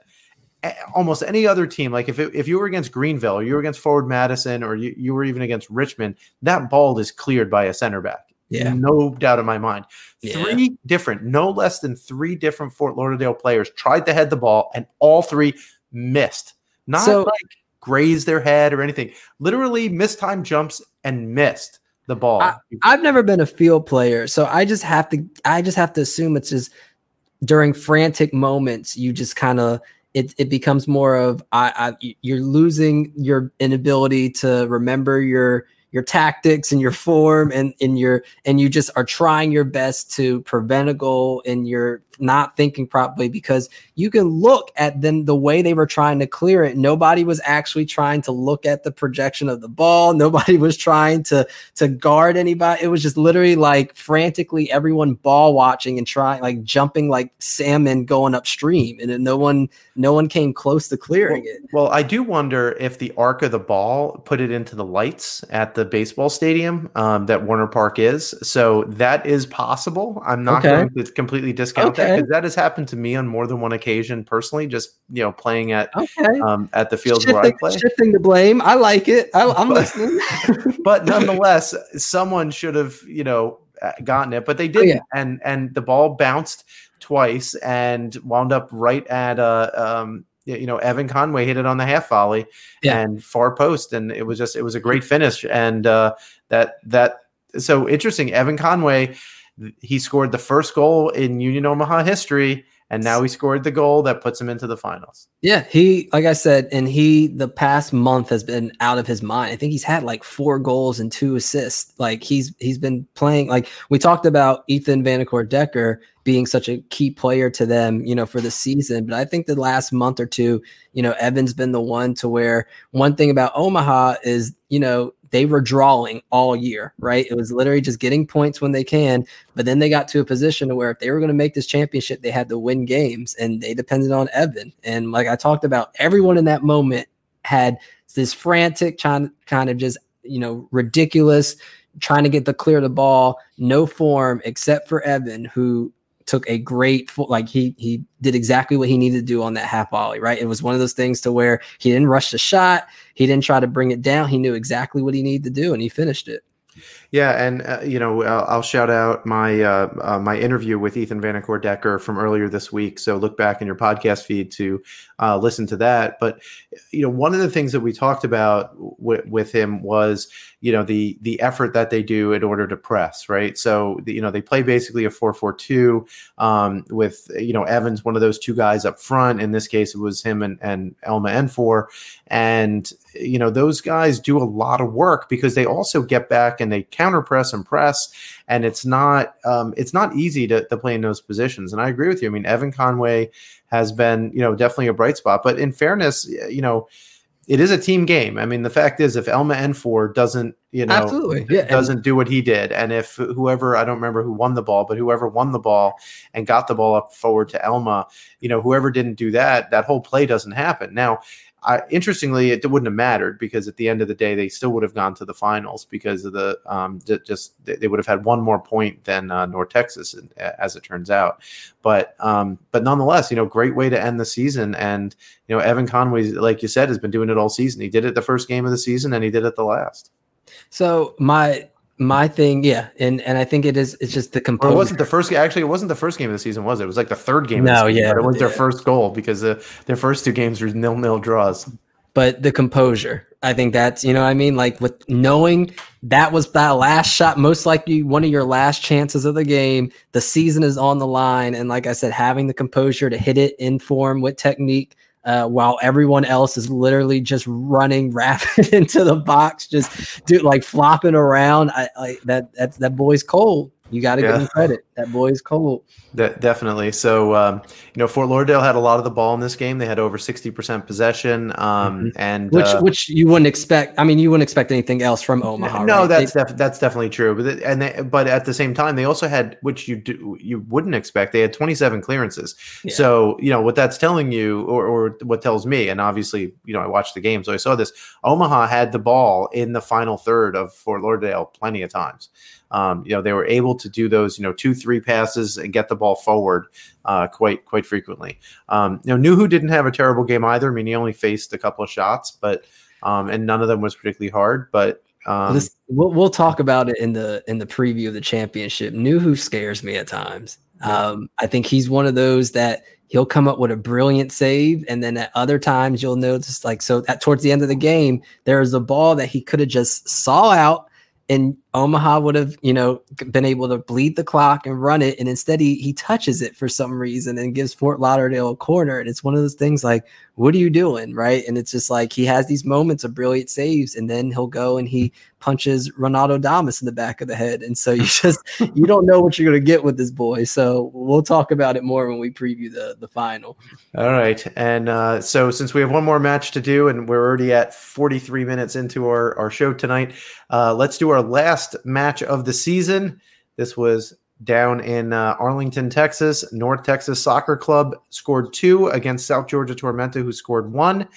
almost any other team, like if it, if you were against Greenville or you were against Forward Madison or you, you were even against Richmond, that ball is cleared by a center back. Yeah. No doubt in my mind. Yeah. Three different, no less than three different Fort Lauderdale players tried to head the ball, and all three missed. Not so, like grazed their head or anything. Literally missed time jumps and missed the ball. I, I've never been a field player, so I just have to I just have to assume it's just during frantic moments, you just kind of it, it becomes more of I, I you're losing your inability to remember your your tactics and your form and in your and you just are trying your best to prevent a goal and you're not thinking properly because you can look at then the way they were trying to clear it. Nobody was actually trying to look at the projection of the ball. Nobody was trying to to guard anybody. It was just literally like frantically everyone ball watching and trying like jumping like salmon going upstream, and no one no one came close to clearing well, it. Well, I do wonder if the arc of the ball put it into the lights at the baseball stadium um, that Werner Park is. So that is possible. I'm not okay. going to completely discount okay. that because that has happened to me on more than one occasion personally. Just you know, playing at okay. um, at the fields shifting, where I play, shifting the blame. I like it. I, am listening. but nonetheless, someone should have you know gotten it, but they didn't, oh, yeah. and and the ball bounced twice and wound up right at uh um you know Evan Conway hit it on the half volley yeah. and far post and it was just it was a great finish and uh that that so interesting Evan Conway he scored the first goal in Union Omaha history and now he scored the goal that puts him into the finals. Yeah, he like I said, and he the past month has been out of his mind. I think he's had like four goals and two assists. Like he's he's been playing like we talked about Ethan Vanacore Decker being such a key player to them, you know, for the season. But I think the last month or two, you know, Evan's been the one to where one thing about Omaha is, you know, they were drawing all year, right? It was literally just getting points when they can. But then they got to a position where if they were going to make this championship, they had to win games and they depended on Evan. And like I talked about, everyone in that moment had this frantic, kind of just, you know, ridiculous, trying to get the clear the ball, no form except for Evan, who took a great like he he did exactly what he needed to do on that half volley right? It was one of those things to where he didn't rush the shot. He didn't try to bring it down. He knew exactly what he needed to do and he finished it. Yeah, and uh, you know, I'll, I'll, shout out my uh, uh, my interview with Ethan Vanacore Decker from earlier this week. So look back in your podcast feed to uh, listen to that. But you know, one of the things that we talked about w- with him was you know the the effort that they do in order to press, right? So you know, they play basically a four four two um, with you know Evans, one of those two guys up front. In this case, it was him and and Elma N'For, and you know those guys do a lot of work because they also get back and they counter press and press and it's not um, it's not easy to, to play in those positions and i agree with you i mean evan conway has been you know definitely a bright spot but in fairness you know it is a team game. I mean, the fact is, if Elma N'For doesn't, you know, Absolutely. Yeah. doesn't do what he did, and if whoever I don't remember who won the ball, but whoever won the ball and got the ball up forward to Elma, you know, whoever didn't do that, that whole play doesn't happen. Now, I, interestingly, it wouldn't have mattered because at the end of the day, they still would have gone to the finals because of the um, just they would have had one more point than uh, North Texas, as it turns out. But um, but nonetheless, you know, great way to end the season. And you know, Evan Conway, like you said, has been doing it all season. He did it the first game of the season, and he did it the last. So my my thing, yeah, and and I think it is. It's just the composure. Well, it wasn't the first. Actually, it wasn't the first game of the season, was it? It was like the third game. No, yeah, it was yeah. their first goal because uh, their first two games were nil nil draws. But the composure, I think that's you know I mean like with knowing that was that last shot, most likely one of your last chances of the game. The season is on the line, and like I said, having the composure to hit it in form with technique uh, while everyone else is literally just running rapid into the box, just do like flopping around. I, I that that that boy's cold. You got to yeah. give him credit. That boy's cold. De- definitely. So, um, you know, Fort Lauderdale had a lot of the ball in this game. They had over sixty percent possession, um, mm-hmm. and which uh, which you wouldn't expect. I mean, you wouldn't expect anything else from Omaha. No, right? that's def- that's definitely true. But and they, but at the same time, they also had which you do you wouldn't expect. They had twenty seven clearances. Yeah. So you know what that's telling you, or or what tells me, and obviously you know I watched the game, so I saw this. Omaha had the ball in the final third of Fort Lauderdale plenty of times. Um, you know, they were able to do those, you know, two, three passes and get the ball forward uh, quite, quite frequently. Um, you know, Nuhu didn't have a terrible game either. I mean, he only faced a couple of shots, but um, and none of them was particularly hard. But um, this, we'll we'll talk about it in the in the preview of the championship. Nuhu scares me at times. Um, I think he's one of those that he'll come up with a brilliant save, and then at other times you'll notice like so at towards the end of the game, there's a ball that he could have just saw out and Omaha would have, you know, been able to bleed the clock and run it. And instead he he touches it for some reason and gives Fort Lauderdale a corner. And it's one of those things like, what are you doing? Right. And it's just like he has these moments of brilliant saves, and then he'll go and he punches Ronaldo Damus in the back of the head. And so you just you don't know what you're gonna get with this boy. So we'll talk about it more when we preview the the final. All right. And uh, so since we have one more match to do and we're already at 43 minutes into our, our show tonight, uh, let's do our last match of the season. This was down in uh, Arlington, Texas. North Texas Soccer Club scored two against South Georgia Tormenta, who scored one.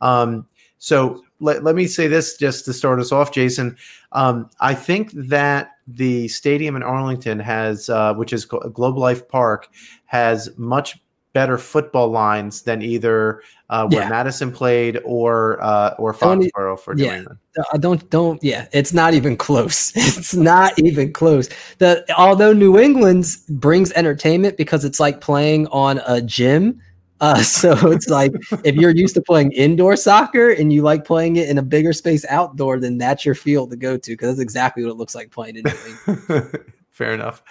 Um, so let, let me say this just to start us off, Jason. Um, I think that the stadium in Arlington has, uh, which is Globe Life Park, has much better football lines than either uh, where yeah. Madison played or uh, or Foxborough for New yeah. England. Don't don't yeah, it's not even close. it's not even close. The although New England's brings entertainment because it's like playing on a gym. Uh, so it's like if you're used to playing indoor soccer and you like playing it in a bigger space outdoor, then that's your field to go to because that's exactly what it looks like playing in New England. Fair enough.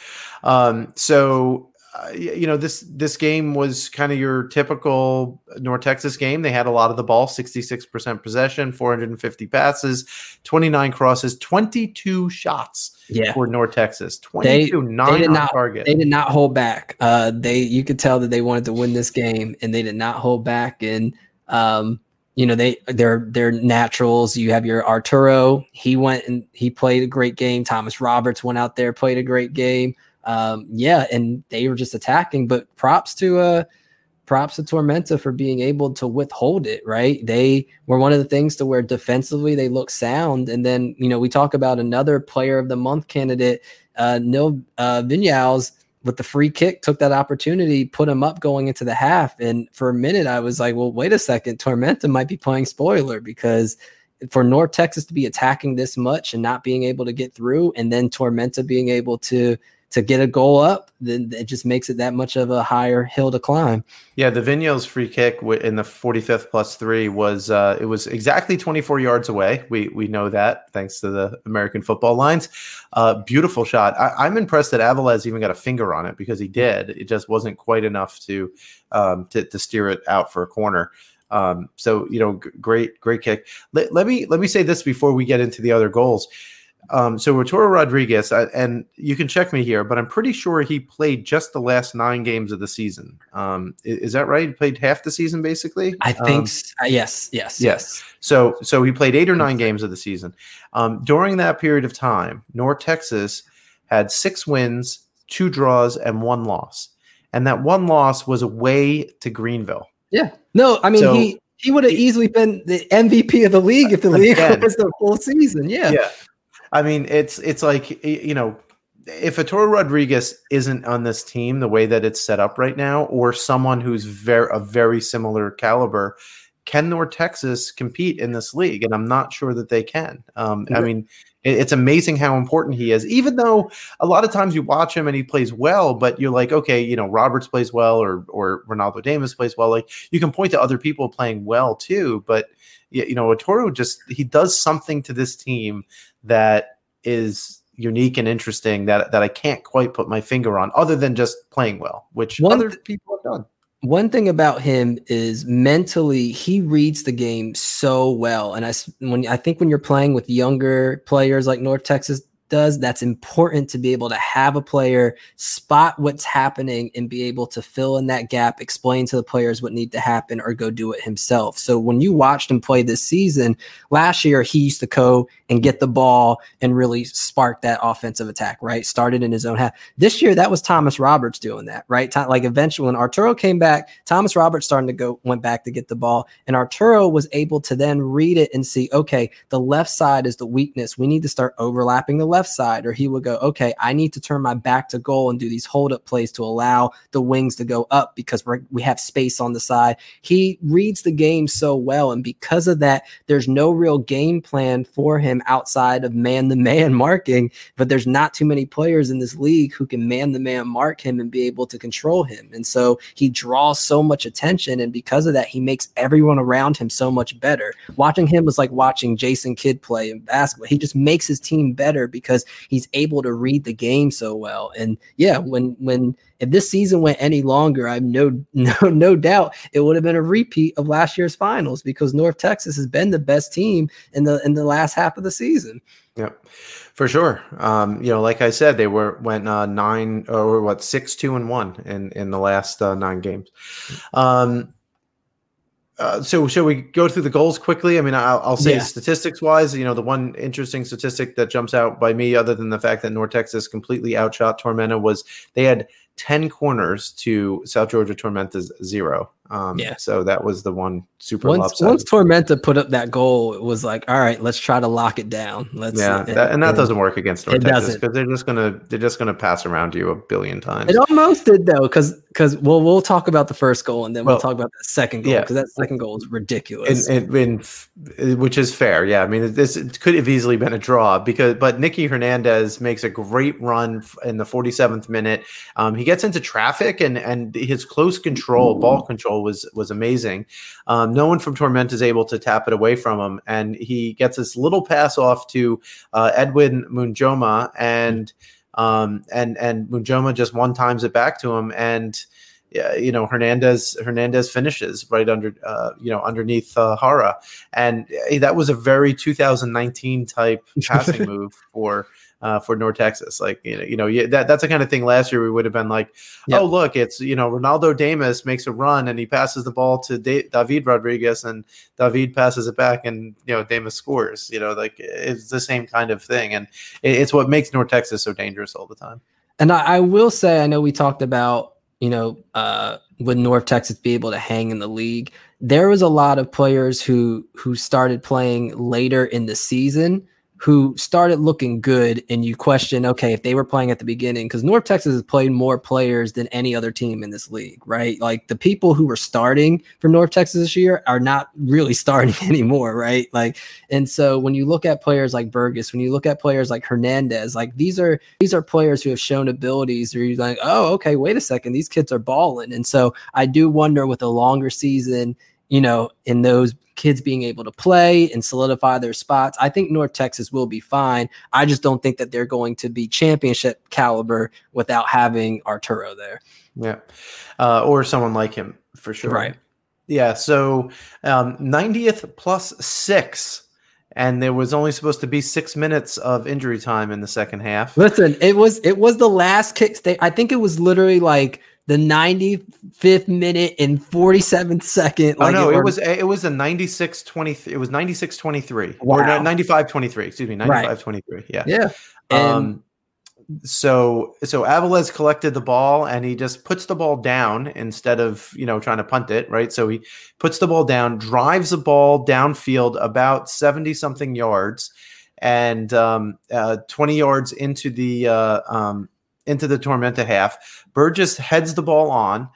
Um, so uh, you know this this game was kind of your typical North Texas game. They had a lot of the ball, 66% possession, 450 passes, 29 crosses, 22 shots yeah. for North Texas. 22 they, 9 they did not, target. They did not hold back. Uh, they you could tell that they wanted to win this game and they did not hold back and um, you know they they're they're naturals. You have your Arturo. He went and he played a great game. Thomas Roberts went out there played a great game um, yeah, and they were just attacking. But props to uh props to Tormenta for being able to withhold it, right? They were one of the things to where defensively they look sound. And then, you know, we talk about another player of the month candidate, uh Nil uh Vinyals with the free kick, took that opportunity, put him up going into the half. And for a minute, I was like, well, wait a second, Tormenta might be playing spoiler because for North Texas to be attacking this much and not being able to get through, and then Tormenta being able to to get a goal up, then it just makes it that much of a higher hill to climb. Yeah, the Vinyals free kick in the 45th plus three was uh, it was exactly 24 yards away. We we know that thanks to the American football lines. Uh, beautiful shot. I, am I'm impressed that Aviles even got a finger on it because he did. It just wasn't quite enough to um, to, to steer it out for a corner. Um, so you know, g- great great kick. Let, let me let me say this before we get into the other goals. Um, so Arturo Rodriguez, I, and you can check me here, but I'm pretty sure he played just the last nine games of the season. Um, is, is, that right? He played half the season, basically. I think. Um, uh, yes, yes, yes. So, so he played eight or nine games of the season. Um, during that period of time, North Texas had six wins, two draws, and one loss, and that one loss was away to Greenville. Yeah. No, I mean so, he he would have easily been the MVP of the league if the league was the full season. Yeah. Yeah. I mean, it's it's like you know, if Arturo Rodriguez isn't on this team the way that it's set up right now, or someone who's very a very similar caliber, can North Texas compete in this league? And I'm not sure that they can. Um, I mean, it's amazing how important he is. Even though a lot of times you watch him and he plays well, but you're like, okay, you know, Roberts plays well, or or Ronaldo Damus plays well. Like you can point to other people playing well too, but you know, Arturo just he does something to this team that is unique and interesting that that I can't quite put my finger on, other than just playing well, which one other th- people have done. One thing about him is mentally he reads the game so well, and I when I think when you're playing with younger players like North Texas does, that's important to be able to have a player spot what's happening and be able to fill in that gap, explain to the players what need to happen, or go do it himself. So when you watched him play this season, last year he used to go and get the ball and really spark that offensive attack, right? Started in his own half. This year, that was Thomas Roberts doing that, right? Like eventually when Arturo came back, Thomas Roberts starting to go, went back to get the ball. And Arturo was able to then read it and see, okay, the left side is the weakness. We need to start overlapping the left left side, or he would go, okay, I need to turn my back to goal and do these hold up plays to allow the wings to go up because we we have space on the side. He reads the game so well. And because of that, there's no real game plan for him outside of man the man marking. But there's not too many players in this league who can man the man mark him and be able to control him. And so he draws so much attention. And because of that, he makes everyone around him so much better. Watching him was like watching Jason Kidd play in basketball. He just makes his team better because because he's able to read the game so well. And yeah, when when if this season went any longer, I've no no no doubt it would have been a repeat of last year's finals because North Texas has been the best team in the in the last half of the season. Yep, for sure. Um, you know, like I said, they were went uh, nine or what six, two, and one in in the last uh, nine games. Um, uh, so shall we go through the goals quickly? I mean, I'll, I'll say yeah. statistics wise, you know, the one interesting statistic that jumps out by me, other than the fact that North Texas completely outshot Tormenta, was they had 10 corners to South Georgia Tormenta's zero. Um, yeah. So that was the one super once, once Tormenta put up that goal, it was like, all right, let's try to lock it down. Let's yeah, and, that, and that and doesn't work against North Texas because they're just gonna they're just gonna pass around you a billion times. It almost did though, because because well, we'll talk about the first goal and then we'll, we'll talk about the second goal because yeah. that second goal is ridiculous. In, in, in, which is fair, yeah. I mean, this could have easily been a draw because but Nicky Hernandez makes a great run in the 47th minute. Um, he gets into traffic and and his close control, Ooh. ball control was was amazing. Um, no one from Torment is able to tap it away from him, and he gets this little pass off to uh, Edwin Munjoma and. Um, and and Munjoma just one times it back to him, and yeah, you know Hernandez Hernandez finishes right under uh, you know underneath uh, Hara, and uh, that was a very 2019 type passing move for uh, for North Texas. Like you know, you know, yeah, that that's the kind of thing. Last year we would have been like, yep. oh look, it's you know Ronaldo Damus makes a run and he passes the ball to da- David Rodriguez and David passes it back and you know Damus scores. You know, like it's the same kind of thing, and it's what makes North Texas so dangerous all the time. And I, I will say, I know we talked about you know uh, would North Texas be able to hang in the league? There was a lot of players who who started playing later in the season who started looking good and you question okay if they were playing at the beginning because north texas has played more players than any other team in this league right? Like the people who were starting for north texas this year are not really starting anymore right? Like and so when you look at players like burgess when you look at players like hernandez like these are these are players who have shown abilities where you're like oh okay wait a second these kids are balling. And so i do wonder with a longer season you know in those kids being able to play and solidify their spots, I think North Texas will be fine. I just don't think that they're going to be championship caliber without having Arturo there. Yeah. Uh, or someone like him for sure. Right. Yeah. So um, 90th plus six. And there was only supposed to be six minutes of injury time in the second half. Listen, it was it was the last kick. State. I think it was literally like the 95th minute and 47th second. Oh, like oh no, it, it was it was a 96 23. It was 96 23 wow. or 95 23. Excuse me, 95 right. 23. Yeah. Yeah. Um, so so Aviles collected the ball and he just puts the ball down instead of you know trying to punt it right. So he puts the ball down, drives the ball downfield about 70 something yards, and um, uh, 20 yards into the uh, um, into the Tormenta half. Burgess heads the ball on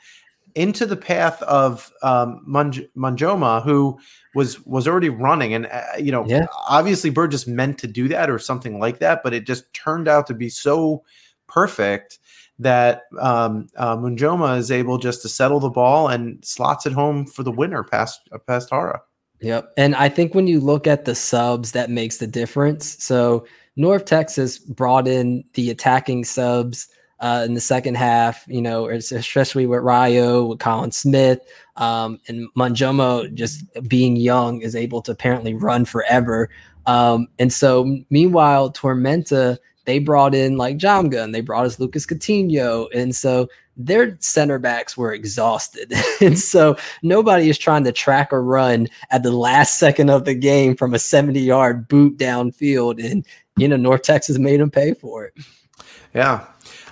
into the path of um, who was was already running, and uh, you know, yeah. obviously Burgess meant to do that or something like that, but it just turned out to be so perfect that um, uh, Munjoma is able just to settle the ball and slots it home for the winner past uh, past Hara. Yep, and I think when you look at the subs, that makes the difference. So North Texas brought in the attacking subs uh, in the second half, you know, especially with Ryo, with Colin Smith, um, and Munjoma just being young is able to apparently run forever. Um, and so, meanwhile, Tormenta, they brought in like Jamga and they brought us Lucas Coutinho. And so their center backs were exhausted. and so nobody is trying to track a run at the last second of the game from a 70 yard boot downfield. And you know, North Texas made them pay for it. Yeah.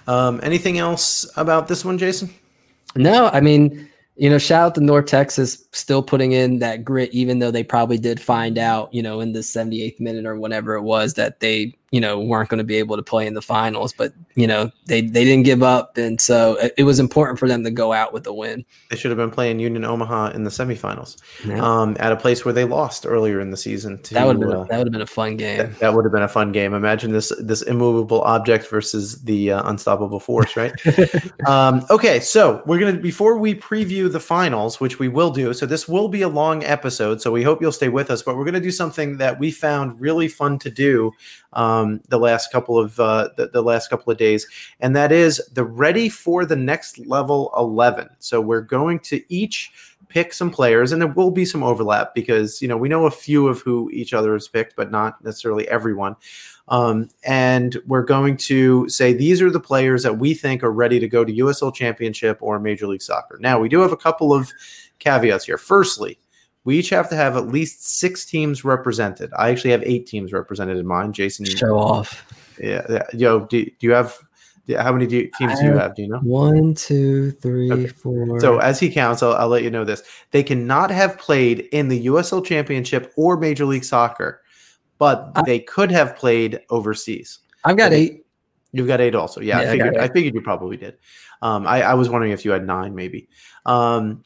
Um, anything else about this one, Jason? No, I mean, you know, shout out to North Texas still putting in that grit, even though they probably did find out, you know, in the 78th minute or whatever it was that they you know weren't going to be able to play in the finals but you know they they didn't give up. And so it, it was important for them to go out with a win. They should have been playing union omaha in the semifinals yeah. um, at a place where they lost earlier in the season to, that would have been, uh, that would have been a fun game. that, that, would have been a fun game. Imagine this this immovable object versus the uh, unstoppable force right? Um, okay so we're gonna before we preview the finals which we will do so this will be a long episode so we hope you'll stay with us but we're gonna do something that we found really fun to do um, the last couple of uh, the, the last couple of days, and that is the ready for the next level eleven. So we're going to each pick some players, and there will be some overlap because you know we know a few of who each other has picked, but not necessarily everyone. Um, and we're going to say these are the players that we think are ready to go to USL Championship or Major League Soccer. Now we do have a couple of caveats here. Firstly, we each have to have at least six teams represented. I actually have eight teams represented in mine. Jason, show off. Yeah, yeah. yo, do, do you have how many do, teams do you have? Do you know? One, two, three, okay. four. So as he counts, I'll, I'll, let you know this. They cannot have played in the USL Championship or Major League Soccer, but I, they could have played overseas. I've got eight. You've got eight also. Yeah, yeah I figured. I, I, figured you probably did. Um, I, I, was wondering if you had nine, maybe. Um,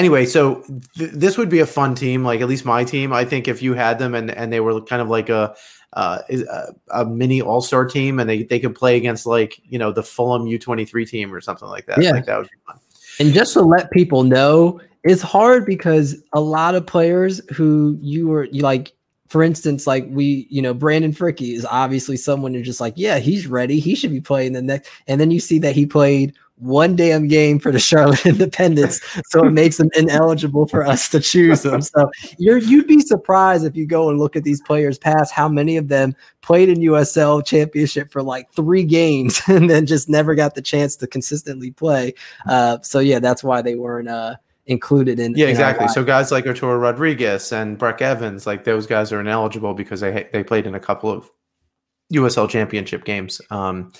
anyway, so th- this would be a fun team. Like at least my team. I think if you had them and and they were kind of like a uh, a, a, mini all star team, and they, they could play against like you know the Fulham U twenty three team or something like that. Yeah, like that would be fun. And just to let people know, it's hard because a lot of players who you were you like. For instance, like we, you know, Brandon Fricky is obviously someone who's just like, yeah, he's ready. He should be playing the next. And then you see that he played one damn game for the Charlotte Independence, so it makes them ineligible for us to choose them. So you're you'd be surprised if you go and look at these players past how many of them played in USL Championship for like three games and then just never got the chance to consistently play. Uh, so yeah, that's why they weren't uh, included in. Yeah, in exactly. So guys like Arturo Rodriguez and Breck Evans, like those guys are ineligible because they they played in a couple of USL Championship games. Um,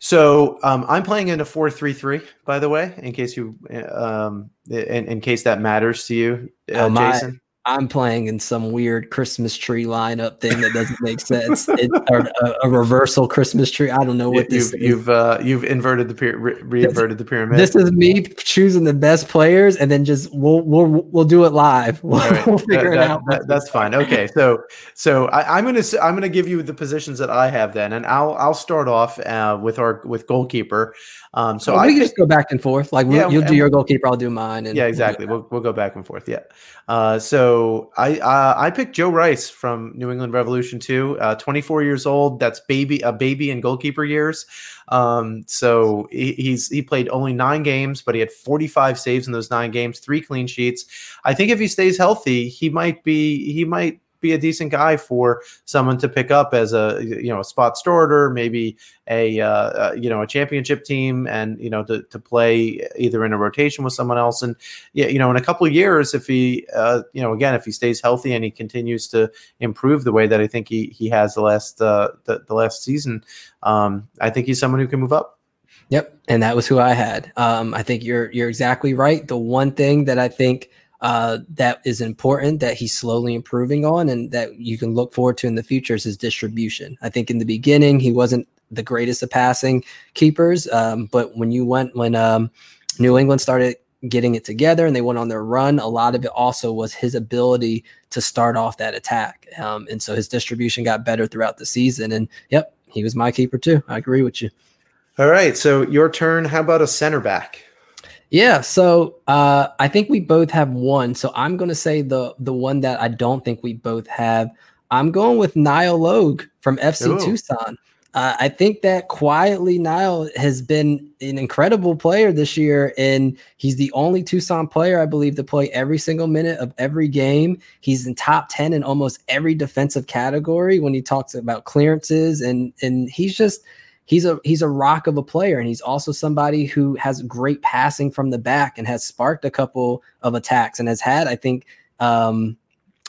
so um, I'm playing in a four-three-three, by the way, in case you, um, in, in case that matters to you, uh, oh, Jason. I'm playing in some weird Christmas tree lineup thing that doesn't make sense. It, a, a, reversal Christmas tree. I don't know what this you've, is. You've uh, you've inverted the re- reinverted the pyramid. This is me choosing the best players, and then just we'll we'll we'll do it live. We'll, right. we'll figure that, it out. That, that's fine. Okay, so so I, am gonna I'm gonna give you the positions that I have then, and I'll I'll start off uh, with our with goalkeeper. Um, so oh, we can just go back and forth. Like yeah, you'll do your goalkeeper, I'll do mine. And yeah, exactly. We'll we'll go back and forth. Yeah. Uh, so I uh, I picked Joe Rice from New England Revolution two. Uh, 24 years old. That's baby a baby in goalkeeper years. Um, so he, he's he played only nine games, but he had 45 saves in those nine games, three clean sheets. I think if he stays healthy, he might be he might be a decent guy for someone to pick up as a you know a spot starter, maybe a uh, uh, you know a championship team, and you know to, to play either in a rotation with someone else. And yeah, you know in a couple of years, if he uh, you know again if he stays healthy and he continues to improve the way that I think he he has the last uh, the, the last season, um, I think he's someone who can move up. Yep, and that was who I had. Um, I think you're you're exactly right. The one thing that I think uh, that is important that he's slowly improving on and that you can look forward to in the future is his distribution. I think in the beginning he wasn't the greatest of passing keepers, um, but when you went when um, New England started getting it together and they went on their run, a lot of it also was his ability to start off that attack, um, and so his distribution got better throughout the season. And yep, he was my keeper too. I agree with you. All right, so your turn. How about a center back? Yeah, so uh, I think we both have one. So I'm going to say the the one that I don't think we both have. I'm going with Niall Logue from FC Ooh. Tucson. Uh, I think that quietly Niall has been an incredible player this year, and he's the only Tucson player I believe to play every single minute of every game. He's in top ten in almost every defensive category when he talks about clearances, and and he's just he's a he's a rock of a player and he's also somebody who has great passing from the back and has sparked a couple of attacks and has had I think um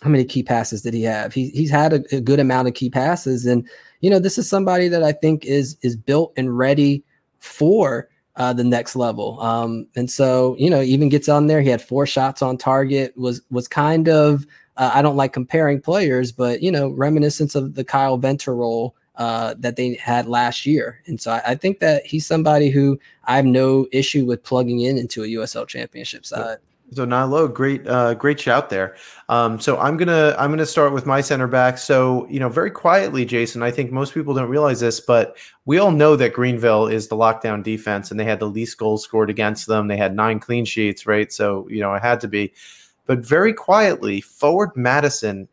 how many key passes did he have? He, he's had a, a good amount of key passes and you know this is somebody that I think is is built and ready for uh, the next level. Um, and so, you know, even gets on there. He had four shots on target. Was was kind of uh, I don't like comparing players, but you know, reminiscence of the Kyle Venter role uh, that they had last year. And so I, I, think that he's somebody who I have no issue with plugging in into a USL championship side. So Nilo, great, uh, great shout there. Um, so I'm gonna I'm gonna start with my center back. So you know, very quietly, Jason. I think most people don't realize this, but we all know that Greenville is the lockdown defense, and they had the least goals scored against them. They had nine clean sheets, right? So you know, it had to be. But very quietly, forward Madison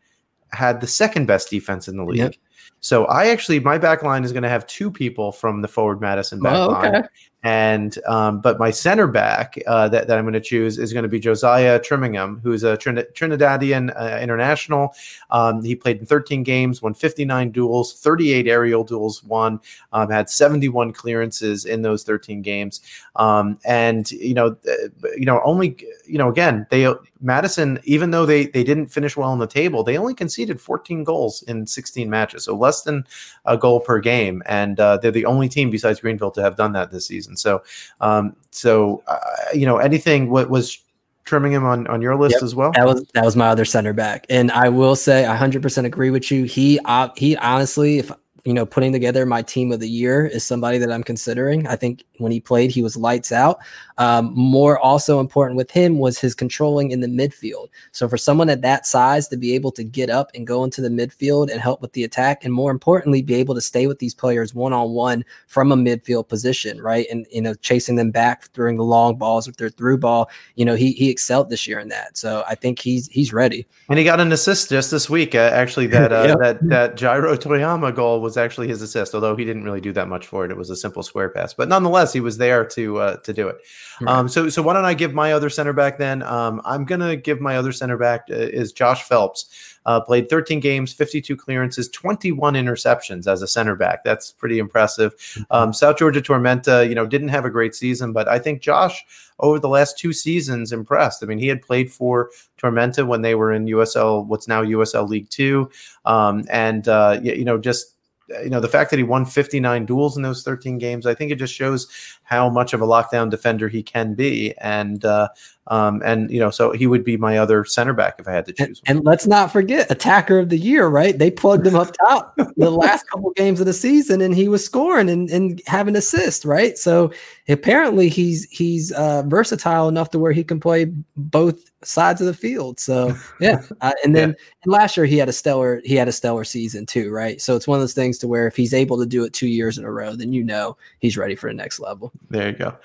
had the second best defense in the league. Yep So I actually my back line is going to have two people from the forward Madison back oh, okay. line. And um, but my center back uh, that, that I'm going to choose is going to be Josiah Trimmingham, who's a Trin- Trinidadian uh, international. Um, he played in 13 games, won 59 duels, 38 aerial duels won, um, had 71 clearances in those 13 games. Um, and you know, uh, you know, only you know, again, they Madison, even though they they didn't finish well on the table, they only conceded 14 goals in 16 matches, so less than a goal per game, and uh, they're the only team besides Greenville to have done that this season. So, um, so uh, you know, anything what was Trimmingham on on your list yep, as well. That was that was my other center back, and I will say I 100% agree with you. He uh, he honestly, if you know, putting together my team of the year is somebody that I'm considering. I think when he played, he was lights out. Um, more also important with him was his controlling in the midfield. So for someone at that size to be able to get up and go into the midfield and help with the attack, and more importantly, be able to stay with these players one on one from a midfield position, right? And you know, chasing them back during the long balls with their through ball. You know, he he excelled this year in that. So I think he's he's ready. And he got an assist just this week. Uh, actually, that uh, yep. that that Jairo Toyama goal was actually his assist, although he didn't really do that much for it. It was a simple square pass, but nonetheless, he was there to uh, to do it. Right. Um, so so why don't I give my other center back then? Um, I'm gonna give my other center back uh, is Josh Phelps. Uh, played 13 games, 52 clearances, 21 interceptions as a center back. That's pretty impressive. Mm-hmm. Um, South Georgia Tormenta, you know, didn't have a great season, but I think Josh over the last two seasons impressed. I mean, he had played for Tormenta when they were in USL, what's now USL League Two, um, and uh, you know, just you know the fact that he won 59 duels in those 13 games i think it just shows how much of a lockdown defender he can be. And uh, um, and you know so he would be my other center back if i had to choose and, and, let's not forget attacker of the year right? They plugged him up top the last couple games of the season and he was scoring and, and having assists right? So apparently he's he's uh, versatile enough to where he can play both sides of the field. So yeah, uh, and then yeah. and last year he had a stellar he had a stellar season too, right? So it's one of those things to where if he's able to do it two years in a row, then you know he's ready for the next level. There you go.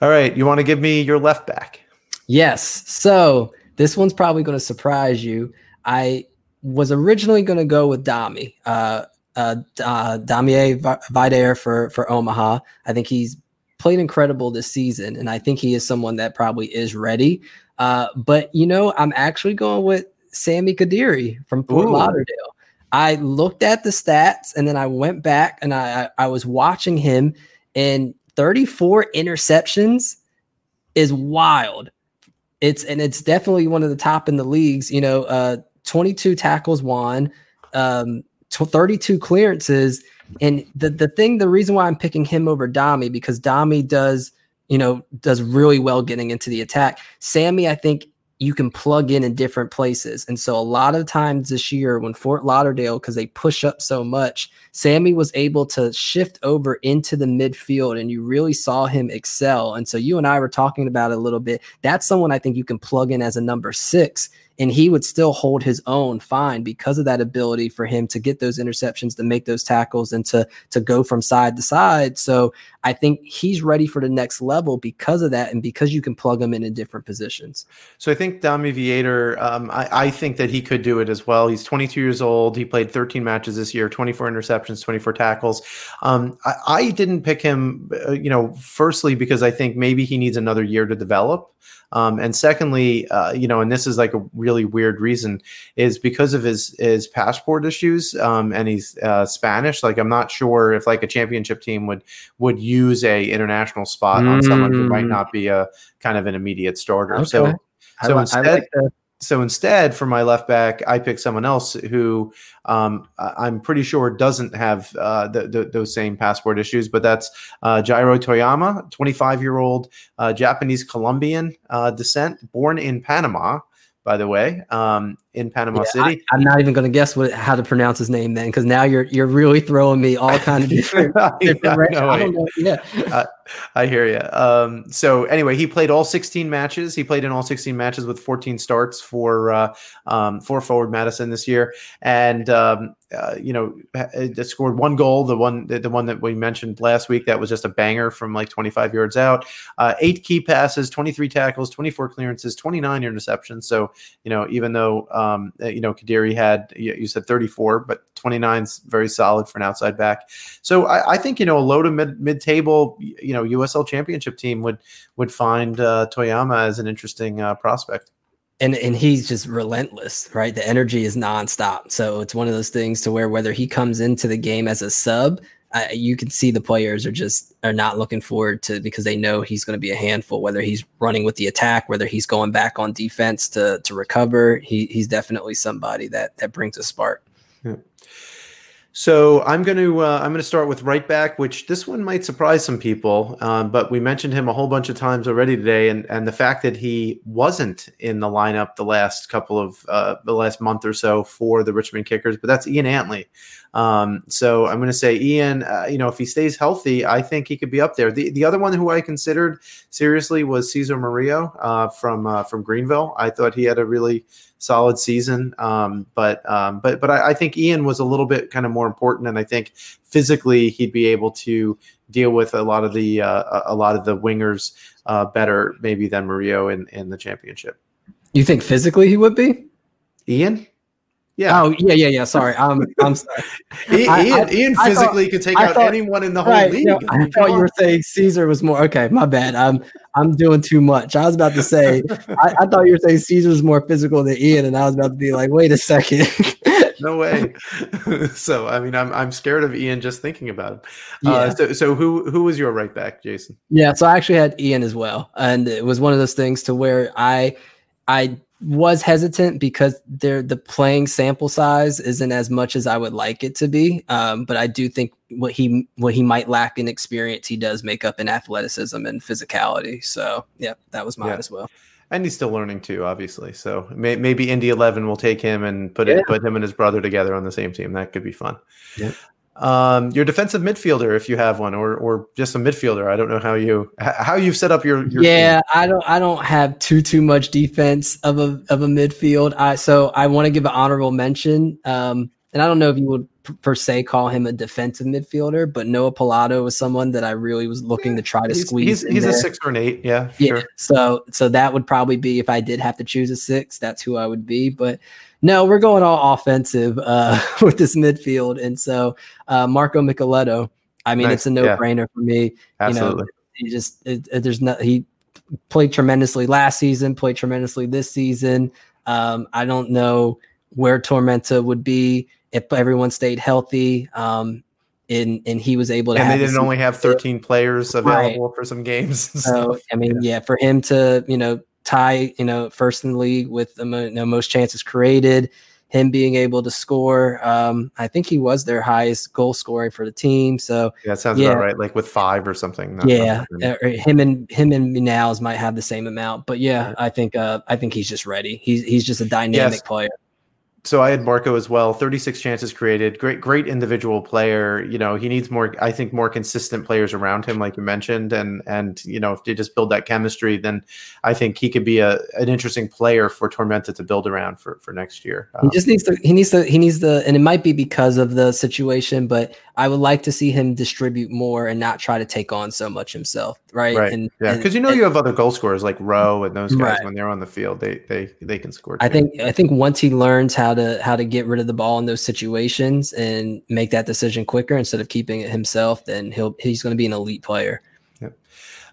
All right, you want to give me your left back? Yes. So this one's probably going to surprise you. I was originally going to go with Dami. Uh, uh, uh, Damia Viader for for Omaha. I think he's played incredible this season, and I think he is someone that probably is ready. Uh, but you know, I'm actually going with Sami Guediri from Fort Ooh. Lauderdale. I looked at the stats and then I went back and I, I was watching him and 34 interceptions is wild. It's and it's definitely one of the top in the leagues. You know, uh, 22 tackles won, um, 32 clearances. And the the thing, the reason why I'm picking him over Dami because Dami does you know, does really well getting into the attack. Sammy, I think you can plug in in different places. And so a lot of times this year when Fort Lauderdale, because they push up so much, Sammy was able to shift over into the midfield and you really saw him excel. And so you and I were talking about it a little bit. That's someone I think you can plug in as a number six and he would still hold his own fine because of that ability for him to get those interceptions, to make those tackles, and to to go from side to side. So I think he's ready for the next level because of that, and because you can plug him in in different positions. So I think Damia Viader, um, I, I think that he could do it as well. He's 22 years old. He played 13 matches this year, 24 interceptions, 24 tackles. Um, I, I didn't pick him, uh, you know, firstly because I think maybe he needs another year to develop. Um, and secondly, uh, you know, and this is like a really weird reason, is because of his his passport issues, um, and he's uh, Spanish. Like, I'm not sure if like a championship team would would use a international spot mm. on someone who might mm. not be a kind of an immediate starter. Okay. So, so I, instead, I like so instead, for my left back, I pick someone else who um, I'm pretty sure doesn't have uh, the, the, those same passport issues, but that's uh, Jairo Toyama, 25 year old uh, Japanese Colombian uh, descent, born in Panama, by the way. Um, in Panama yeah, City. I, am not even going to guess what how to pronounce his name then, because now you're you're really throwing me all kind of different. different I, I, know, yeah, uh, I hear you. Um, so anyway, he played all 16 matches. He played in all 16 matches with 14 starts for uh, um, for forward Madison this year, and um, uh, you know, scored one goal. The one the, the, one that we mentioned last week that was just a banger from like 25 yards out. Uh, eight key passes, 23 tackles, 24 clearances, 29 interceptions. So you know, even though um, Um, uh, you know, Guediri had you, said 34, but 29 is very solid for an outside back. So I, I, think you know a low to mid mid table, you know, USL Championship team would would find uh, Toyama as an interesting uh, prospect and and he's just relentless, right? The energy is nonstop. So it's one of those things to where whether he comes into the game as a sub, you can see the players are just are not looking forward to because they know he's going to be a handful. Whether he's running with the attack, whether he's going back on defense to to recover, he he's definitely somebody that that brings a spark. Yeah. So I'm going to uh, I'm going to start with right back, which this one might surprise some people, um, but we mentioned him a whole bunch of times already today, and and the fact that he wasn't in the lineup the last couple of uh, the last month or so for the Richmond Kickers, but that's Ian Antley. Um, so I'm going to say Ian. Uh, you know, if he stays healthy, I think he could be up there. The the other one who I considered seriously was Cesar Murillo uh, from uh, from Greenville. I thought he had a really solid season. Um, but um, but but I, I, think Ian was a little bit kind of more important, and I think physically he'd be able to deal with a lot of the uh, a lot of the wingers uh, better maybe than Murillo in in the championship. You think physically he would be? Ian? Yeah. Oh, yeah, yeah, yeah. Sorry. I'm, I'm sorry. Ian, I, I, Ian physically thought, could take out thought, anyone in the whole right, league. No, I thought you were saying Caesar was more. Okay, my bad. I'm, I'm doing too much. I was about to say, I, I, thought you were saying Caesar was more physical than Ian, and I was about to be like, wait a second. no way. so, I mean, I'm, I'm scared of Ian just thinking about him. Uh, yeah. Uh, so, so who, who was your right back, Jason? Yeah. So I actually had Ian as well, and it was one of those things to where I, I was hesitant because there the playing sample size isn't as much as I would like it to be. Um, but I do think what he what he might lack in experience, he does make up in athleticism and physicality. So yeah, that was mine yeah. as well. And he's still learning too, obviously. So may, maybe Indy Eleven will take him and put it put him and his brother together on the same team. That could be fun. Yeah. Um, your defensive midfielder, if you have one, or or just a midfielder. I don't know how you how you've set up your. your yeah, team. I don't I don't have too too much defense of a of a midfield. I so I want to give an honorable mention. Um, and I don't know if you would per se call him a defensive midfielder, but Noah Pilato was someone that I really was looking to try to he's, squeeze. He's, he's a six or an eight, yeah. Yeah. Sure. So so that would probably be if I did have to choose a six, that's who I would be. But no, we're going all offensive uh, with this midfield, and so uh, Marco Micaletto. I mean, nice. it's a no-brainer yeah. for me. Absolutely. You know, he just it, it, there's no he played tremendously last season, played tremendously this season. Um, I don't know where Tormenta would be if everyone stayed healthy. Um, and and he was able to. And they didn't only have 13 players available right. for some games. So I mean, yeah. yeah, for him to you know tie, you know, first in the league with the you know, most chances created, him being able to score. Um, I think he was their highest goal scoring for the team. So yeah, that sounds yeah. about right. Like with five or something. yeah, him and him and Minals might have the same amount. But yeah, I think uh, I think he's just ready. He's he's just a dynamic yes. player so I had Marco as well. 36 chances created. Great, great individual player. You know, he needs more, I think, more consistent players around him, like you mentioned. And and you know, if they just build that chemistry, then I think he could be a an interesting player for Tormenta to build around for for next year. Um, he just needs to he needs to he needs the and it might be because of the situation, but I would like to see him distribute more and not try to take on so much himself. Right. Right. And, yeah, because you know and, you have other goal scorers like Rowe and those guys right. when they're on the field, they they they can score. Too. I think I think once he learns how how to how to get rid of the ball in those situations and make that decision quicker instead of keeping it himself, then he'll he's going to be an elite player. Yep.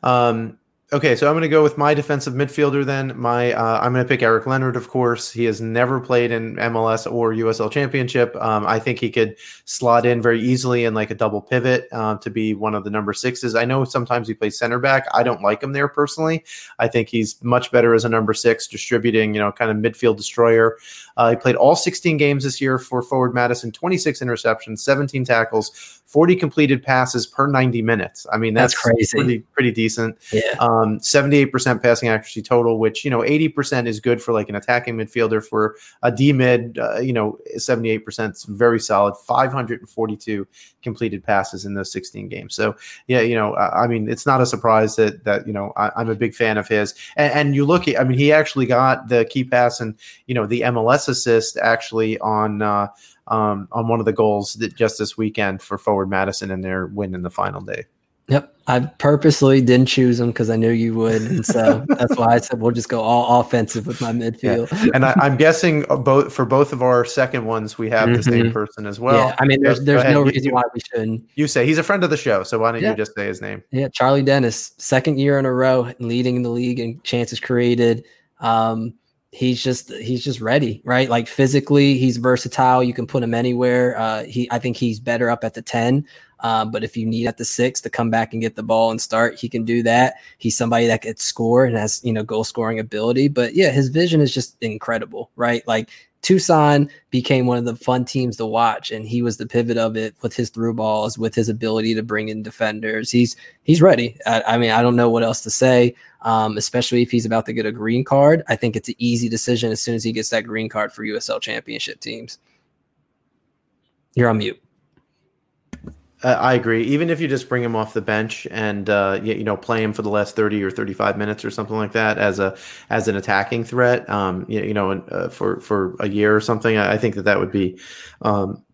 Um, Okay, so I'm going to go with my defensive midfielder. Then my uh, I'm going to pick Eric Leonard. Of course, he has never played in MLS or USL Championship. Um, I think he could slot in very easily in like a double pivot uh, to be one of the number sixes. I know sometimes he plays center back. I don't like him there personally. I think he's much better as a number six, distributing, you know, kind of midfield destroyer. Uh, he played all 16 games this year for Forward Madison, 26 interceptions, 17 tackles, 40 completed passes per 90 minutes. I mean, that's, that's crazy. Pretty, pretty decent. Yeah. Um, 78% passing accuracy total, which, you know, 80% is good for like an attacking midfielder. For a D mid, uh, you know, 78% is very solid. 542 completed passes in those 16 games. So, yeah, you know, I, I mean, it's not a surprise that, that you know, I, am a big fan of his. And, and you look at, I mean, he actually got the key pass and, you know, the MLS assist actually on, uh, um, on one of the goals that just this weekend for Forward Madison in their win in the final day. Yep. I purposely didn't choose him because I knew you would, and so that's why I said we'll just go all offensive with my midfield. Yeah. And I, am guessing both for both of our second ones, we have mm-hmm. the same mm-hmm. person as well. Yeah, I mean, there's there's no reason why we shouldn't. You say he's a friend of the show, so why don't yeah. you just say his name? Yeah, Charlie Dennis, second year in a row leading the league in chances created. Um, he's just he's just ready, right? Like physically, he's versatile. You can put him anywhere. Uh, he I think he's better up at the ten. Uh, but if you need at the six to come back and get the ball and start, he can do that. He's somebody that could score and has, you know, goal scoring ability. But yeah, his vision is just incredible, right? Like Tucson became one of the fun teams to watch, and he was the pivot of it with his through balls, with his ability to bring in defenders. He's he's ready. I, I mean, I don't know what else to say. Um, especially if he's about to get a green card, I think it's an easy decision as soon as he gets that green card for USL Championship teams. You're on mute. Uh, I agree. Even if you just bring him off the bench and uh, you, you, know play him for the last thirty or thirty five minutes or something like that as a as an attacking threat, um, you, you know, uh, for for a year or something, I, I think that that would be um,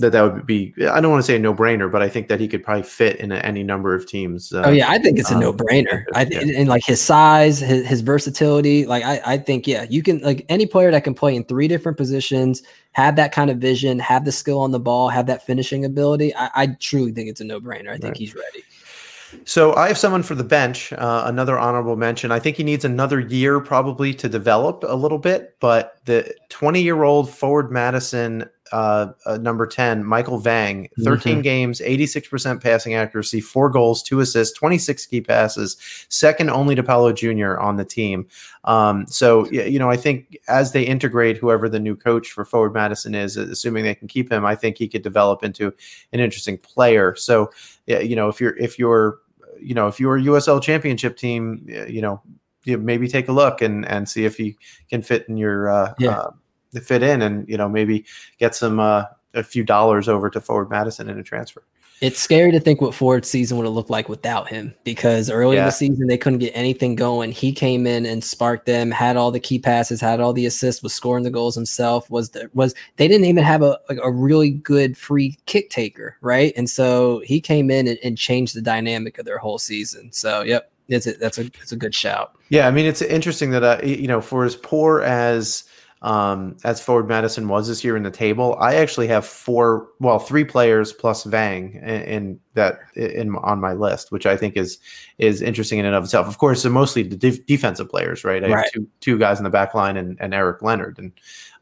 that that would be I don't want to say a no brainer, but I think that he could probably fit in any number of teams. Uh, oh yeah, I think it's a um, no brainer. I think yeah. and like his size, his, his versatility, like I, I think yeah, you can like any player that can play in three different positions, have that kind of vision, have the skill on the ball, have that finishing ability. I, I truly think it's a no brainer. I think right. he's ready. So I have someone for the bench, uh, another honorable mention. I think he needs another year probably to develop a little bit, but the 20 year old forward Madison uh, uh, number 10, Michael Vang, 13 mm-hmm. games, 86% passing accuracy, four goals, two assists, 26 key passes, second only to Paulo Jr. on the team. Um, so, you know, I think as they integrate whoever the new coach for Forward Madison is, assuming they can keep him, I think he could develop into an interesting player. So, you know, if you're, if you're, you know, if you're a USL championship team, you know, maybe take a look and, and see if he can fit in your, uh, yeah. uh fit in and you know maybe get some uh, a few dollars over to Forward Madison in a transfer. It's scary to think what Ford's season would have looked like without him because early yeah. in the season they couldn't get anything going. He came in and sparked them, had all the key passes, had all the assists, was scoring the goals himself. Was the, was they didn't even have a like a really good free kick taker, right? And so he came in and, and changed the dynamic of their whole season. So, yep, it's a, that's a it's a good shout. Yeah, I mean it's interesting that uh, you know for as poor as um, as forward Madison was this year in the table. I actually have four, well, three players plus Vang in, in that in on my list, which I think is is interesting in and of itself. Of course, they're mostly the def- defensive players, right? I right. have two two guys in the back line and, and Eric Leonard, and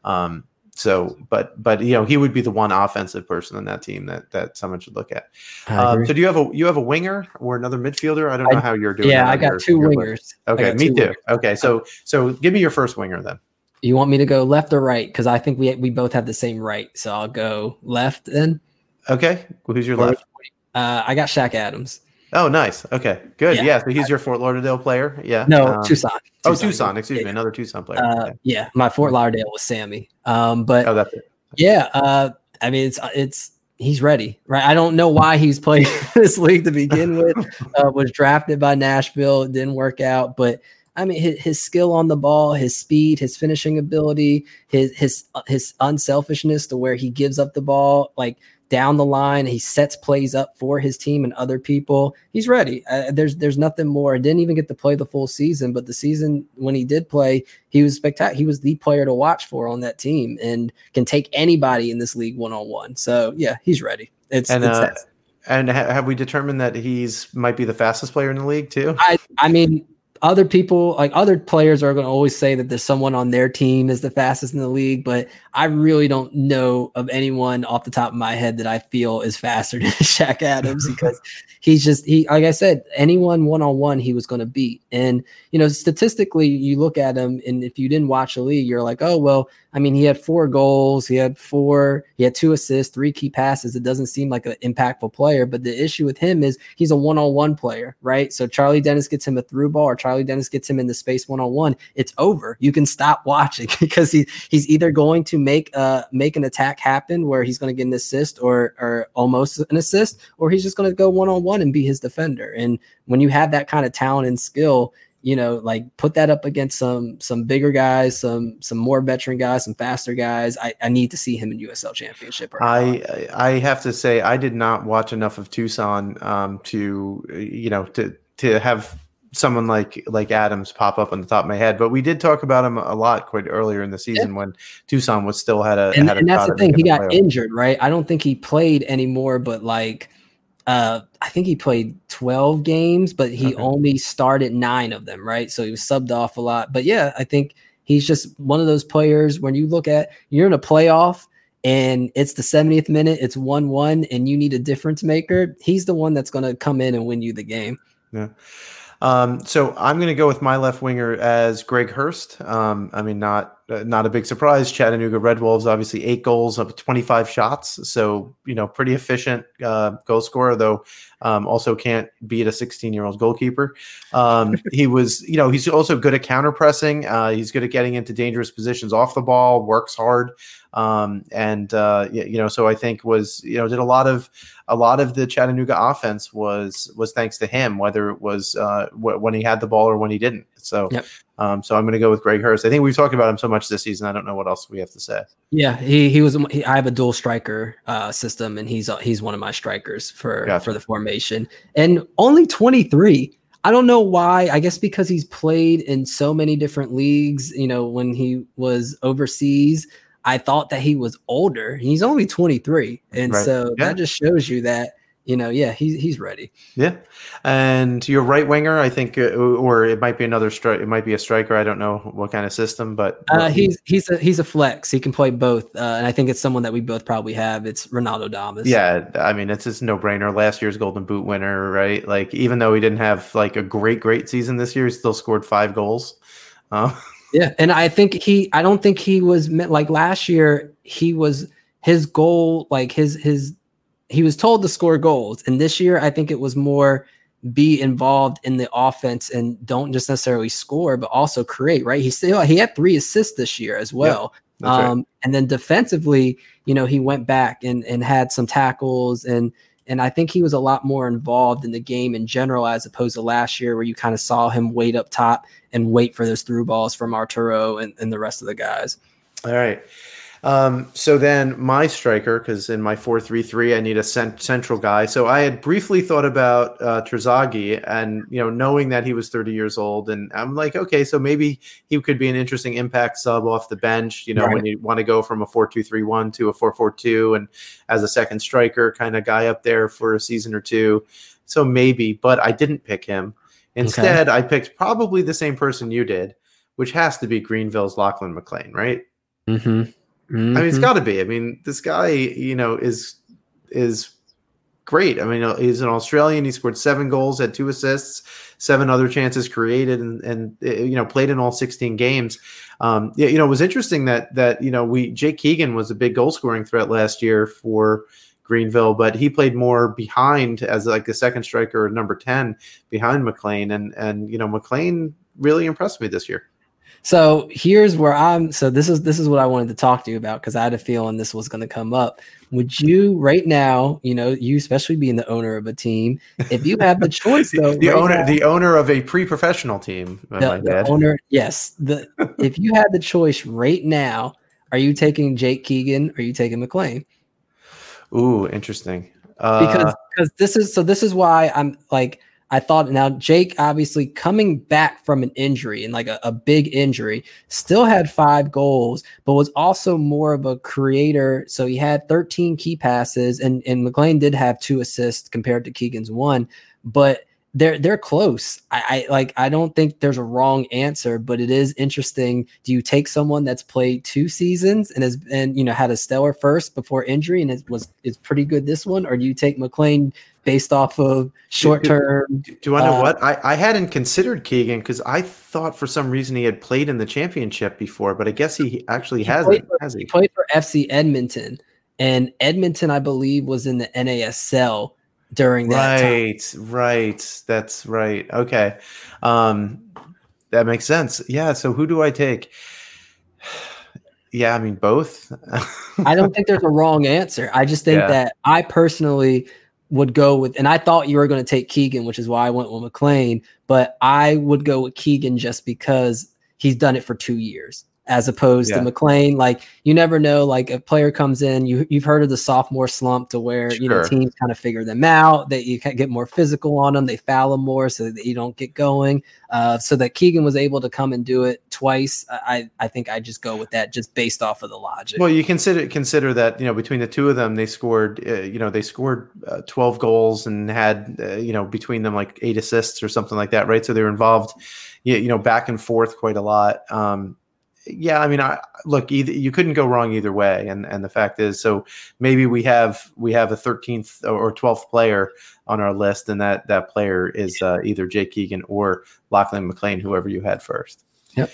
um, so, but but you know, he would be the one offensive person on that team that that someone should look at. Um, so, do you have a you have a winger or another midfielder? I don't know I, how you're doing. Yeah, I got your, two wingers. List. Okay, me too. Wingers. Okay, so so give me your first winger then. You want me to go left or right? Because I think we we both have the same right. So I'll go left then. Okay. Well, who's your left? Uh, I got Shaq Adams. Oh, nice. Okay, good. Yeah, yeah so he's your Fort Lauderdale player. Yeah. No, um, Tucson. Oh, Tucson. Excuse yeah. me, another Tucson player. Uh, okay. Yeah, my Fort Lauderdale was Sammy. Um, but oh, that's it. Yeah. Uh, I mean, it's it's he's ready, right? I don't know why he's playing this league to begin with. Uh, was drafted by Nashville, didn't work out, but I mean, his, his, skill on the ball, his speed, his finishing ability, his his uh, his unselfishness to where he gives up the ball like down the line. He sets plays up for his team and other people. He's ready. Uh, there's there's nothing more. I didn't even get to play the full season, but the season when he did play, he was spectacular. He was the player to watch for on that team and can take anybody in this league one on one. So yeah, he's ready. It's, and, it's uh, and ha- have we determined that he's might be the fastest player in the league too? I I mean other people like other players are going to always say that there's someone on their team is the fastest in the league but i really don't know of anyone off the top of my head that i feel is faster than Shaq Adams because he's just he like i said anyone one-on-one he was going to beat and you know statistically you look at him and if you didn't watch the league you're like oh well I mean, he had four goals, he had four, he had two assists, three key passes. It doesn't seem like an impactful player, but the issue with him is he's a one-on-one player, right? So Charlie Dennis gets him a through ball, or Charlie Dennis gets him in the space one-on-one. It's over. You can stop watching because he he's either going to make uh make an attack happen where he's going to get an assist or or almost an assist, or he's just going to go one-on-one and be his defender. And when you have that kind of talent and skill, you know, like put that up against some some bigger guys, some some more veteran guys, some faster guys. I, I need to see him in USL Championship. I I have to say I did not watch enough of Tucson um, to you know to to have someone like like Adams pop up on the top of my head. But we did talk about him a lot quite earlier in the season yeah. when Tucson was still had a and, had and that's the thing. He got playoff. injured, right? I don't think he played anymore, but like uh, I think he played 12 games, but he okay. only started nine of them, right? So he was subbed off a lot. But yeah, I think he's just one of those players when you look at you're in a playoff and it's the 70th minute, it's 1 1, and you need a difference maker. He's the one that's going to come in and win you the game. Yeah. Um, so I'm going to go with my left winger as Greg Hurst. Um, I mean, not uh, not a big surprise. Chattanooga Red Wolves, obviously eight goals of 25 shots, so you know, pretty efficient uh, goal scorer. Though, um, also can't beat a 16 year old goalkeeper. Um, he was, you know, he's also good at counter pressing. Uh, he's good at getting into dangerous positions off the ball. Works hard, um, and uh, you know, so I think was you know did a lot of a lot of the Chattanooga offense was was thanks to him, whether it was uh, w- when he had the ball or when he didn't. So, yep. um, so I'm going to go with Greg Hurst. I think we've talked about him so much this season. I don't know what else we have to say. Yeah, he he was. He, I have a dual striker uh, system, and he's uh, he's one of my strikers for gotcha. for the formation, and only 23. I don't know why. I guess because he's played in so many different leagues. You know, when he was overseas, I thought that he was older. He's only 23. And right. so yeah. that just shows you that, you know, yeah, he's he's ready. Yeah. And your right winger, I think, uh, or it might be another strike. It might be a striker. I don't know what kind of system, but uh, he's he's a he's a flex. He can play both, uh, and I think it's someone that we both probably have. It's Ronaldo Damus. Yeah, I mean, it's just no brainer. Last year's Golden Boot winner, right? Like, even though he didn't have like a great great season this year, he still scored five goals. Uh, yeah, and I think he I don't think he was meant like last year he was his goal like his his he was told to score goals and this year I think it was more be involved in the offense and don't just necessarily score but also create, right? He still he had 3 assists this year as well. Yeah, um right. and then defensively, you know, he went back and and had some tackles and and I think he was a lot more involved in the game in general as opposed to last year, where you kind of saw him wait up top and wait for those through balls from Arturo and, and the rest of the guys. All right. Um, so then my striker, because in my four three three, I need a cent- central guy. So I had briefly thought about uh, Terzaghi, and you know, knowing that he was thirty years old, and I'm like, okay, so maybe he could be an interesting impact sub off the bench. You know, right. when you want to go from a four two three one to a four four two, and as a second striker kind of guy up there for a season or two. So maybe, but I didn't pick him. Instead, okay. I picked probably the same person you did, which has to be Greenville's Lachlan McLean, right? Mm-hmm. Mm-hmm. I mean, it's mm-hmm. got to be. I mean, this guy, you know, is is great. I mean, he's an Australian. He scored seven goals, had two assists, seven other chances created, and and eh, you know played in all sixteen games. Um, yeah, you know, it was interesting that that you know we Jake Keegan was a big goal scoring threat last year for Greenville, but he played more behind as like the second striker, number ten behind McLean, and and you know McLean really impressed me this year. So here's where I'm. So this is this is what I wanted to talk to you about because I had a feeling this was going to come up. Would you right now, you know, you especially being the owner of a team, if you have the choice though, the right owner, now, the owner of a pre-professional team, the, the owner, yes. The if you had the choice right now, are you taking Jake Keegan? Or are you taking McLean? Ooh, interesting. Uh, because because this is so this is why I'm like I thought now Jake obviously coming back from an injury and like a, a, big injury, still had five goals, but was also more of a creator. So he had 13 key passes, and and McLean did have two assists compared to Keegan's one, but they're they're close. I, I, like I don't think there's a wrong answer, but it is interesting. Do you take someone that's played two seasons and has and you know had a stellar first before injury and it was is pretty good this one, or do you take McLean based off of short term? Do, do, I know uh, what? I, I hadn't considered Keegan because I thought for some reason he had played in the championship before, but I guess he actually he hasn't. For, has he? he played for FC Edmonton, and Edmonton, I believe, was in the NASL during that right time. right that's right. Okay. Um that makes sense. Yeah so who do i take? Yeah i mean both. I don't think there's a wrong answer. I just think yeah. that i personally would go with, and I thought you were going to take Keegan, which is why I went with McLean, but I would go with Keegan just because he's done it for two years as opposed yeah. to McLean. Like you never know. Like a player comes in, you you've heard of the sophomore slump to where sure. you know teams kind of figure them out. That you can get more physical on them. They foul them more so that you don't get going. Uh, so that Keegan was able to come and do it twice. I I think I just go with that just based off of the logic. Well, you consider consider that you know between the two of them, they scored uh, you know they scored uh, twelve goals and had uh, you know between them like eight assists or something like that, right? So they were involved you know back and forth quite a lot. Um, yeah, I mean, I look, either you couldn't go wrong either way, and and the fact is, so maybe we have we have a 13th or 12th player on our list, and that that player is uh, either Jake Keegan or Lachlan McLean, whoever you had first. Yep.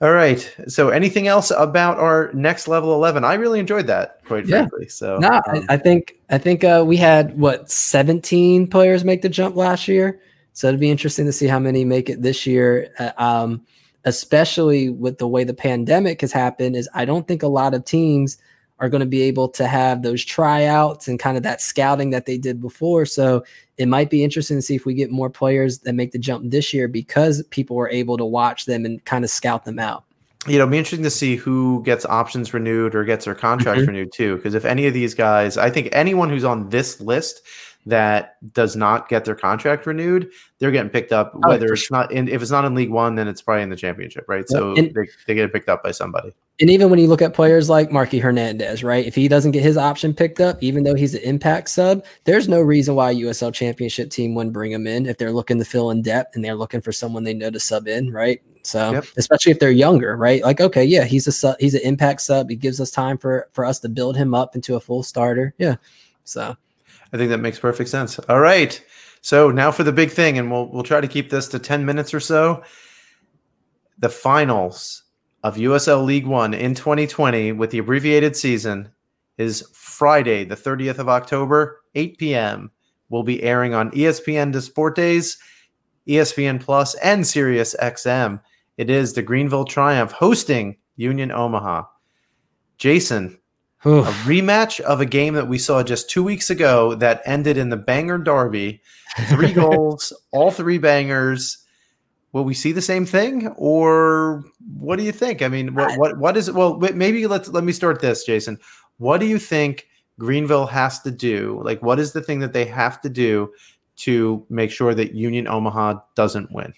All right. So, anything else about our next level eleven? I really enjoyed that, quite yeah. frankly. So, no, um, I, I, think I think uh, we had what seventeen players make the jump last year. So it'd be interesting to see how many make it this year. Uh, um, especially with the way the pandemic has happened, is I don't think a lot of teams are going to be able to have those tryouts and kind of that scouting that they did before. So it might be interesting to see if we get more players that make the jump this year because people were able to watch them and kind of scout them out. You know, it'll be interesting to see who gets options renewed or gets their contracts mm-hmm. renewed too. Because if any of these guys, I think anyone who's on this list that does not get their contract renewed, they're getting picked up. Oh, whether it's sure. not in, if it's not in League One, then it's probably in the championship, right? So and, they, they get picked up by somebody. And even when you look at players like Marky Hernandez, right? If he doesn't get his option picked up, even though he's an impact sub, there's no reason why a USL championship team wouldn't bring him in if they're looking to fill in depth and they're looking for someone they know to sub in, right? So yep. especially if they're younger, right? Like, okay, yeah, he's a sub, he's an impact sub. He gives us time for for us to build him up into a full starter. Yeah. So I think that makes perfect sense. All right. So now for the big thing, and we'll we'll try to keep this to 10 minutes or so. The finals of USL League One in 2020 with the abbreviated season is Friday, the 30th of October, 8 p.m. Will be airing on ESPN Deportes, ESPN Plus, and Sirius XM. It is the Greenville Triumph hosting Union Omaha. Jason, a rematch of a game that we saw just two weeks ago that ended in the banger derby. Three goals, all three bangers. Will we see the same thing, or what do you think? I mean, what what what is it? Well, maybe let's let me start this, Jason. What do you think Greenville has to do? Like, what is the thing that they have to do to make sure that Union Omaha doesn't win?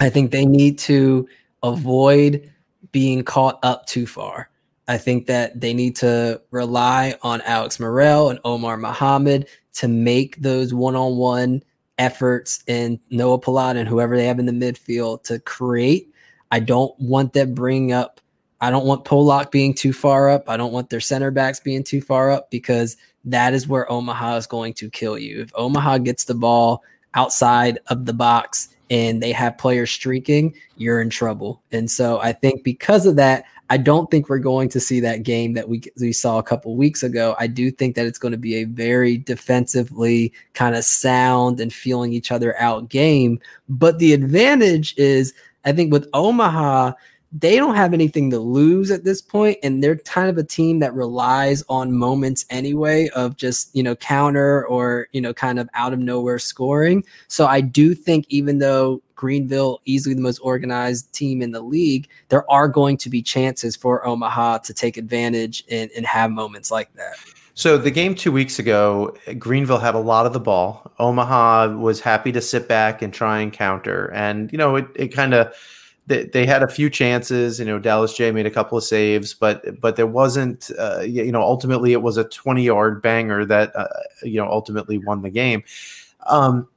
I think they need to avoid being caught up too far. I think that they need to rely on Alex Morrell and Omar Muhammad to make those one on one efforts and Noah Palat and whoever they have in the midfield to create. I don't want them bringing up, I don't want Polak being too far up. I don't want their center backs being too far up because that is where Omaha is going to kill you. If Omaha gets the ball outside of the box and they have players streaking, you're in trouble. And so I think because of that, I don't think we're going to see that game that we we saw a couple weeks ago. I do think that it's going to be a very defensively kind of sound and feeling each other out game. But the advantage is, I think, with Omaha, they don't have anything to lose at this point and they're kind of a team that relies on moments anyway of just you know counter or you know kind of out of nowhere scoring so i do think even though greenville easily the most organized team in the league there are going to be chances for omaha to take advantage and, and have moments like that so the game two weeks ago, Greenville had a lot of the ball. Omaha was happy to sit back and try and counter, and you know it, it kind of they, they had a few chances. You know, Dallas Jaye made a couple of saves, but but there wasn't. Uh, you know, ultimately it was a twenty yard banger that uh, you know ultimately won the game. Um,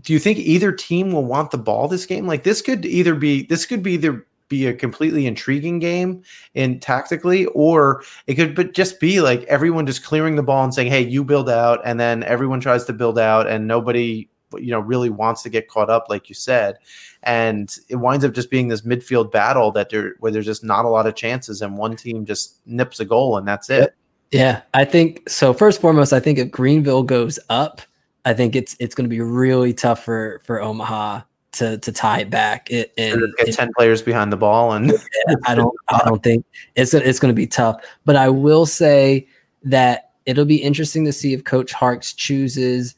do you think either team will want the ball this game? Like this could either be this could be either be a completely intriguing game in tactically, or it could but just be like everyone just clearing the ball and saying, "Hey, you build out," and then everyone tries to build out, and nobody you know really wants to get caught up like you said and it winds up just being this midfield battle that there where there's just not a lot of chances and one team just nips a goal and that's it yeah i think so first foremost i think if greenville goes up i think it's it's going to be really tough for for omaha to to tie it back it and get it, 10 players behind the ball and yeah, i don't i don't think it's it's going to be tough but i will say that it'll be interesting to see if Coach Harkes chooses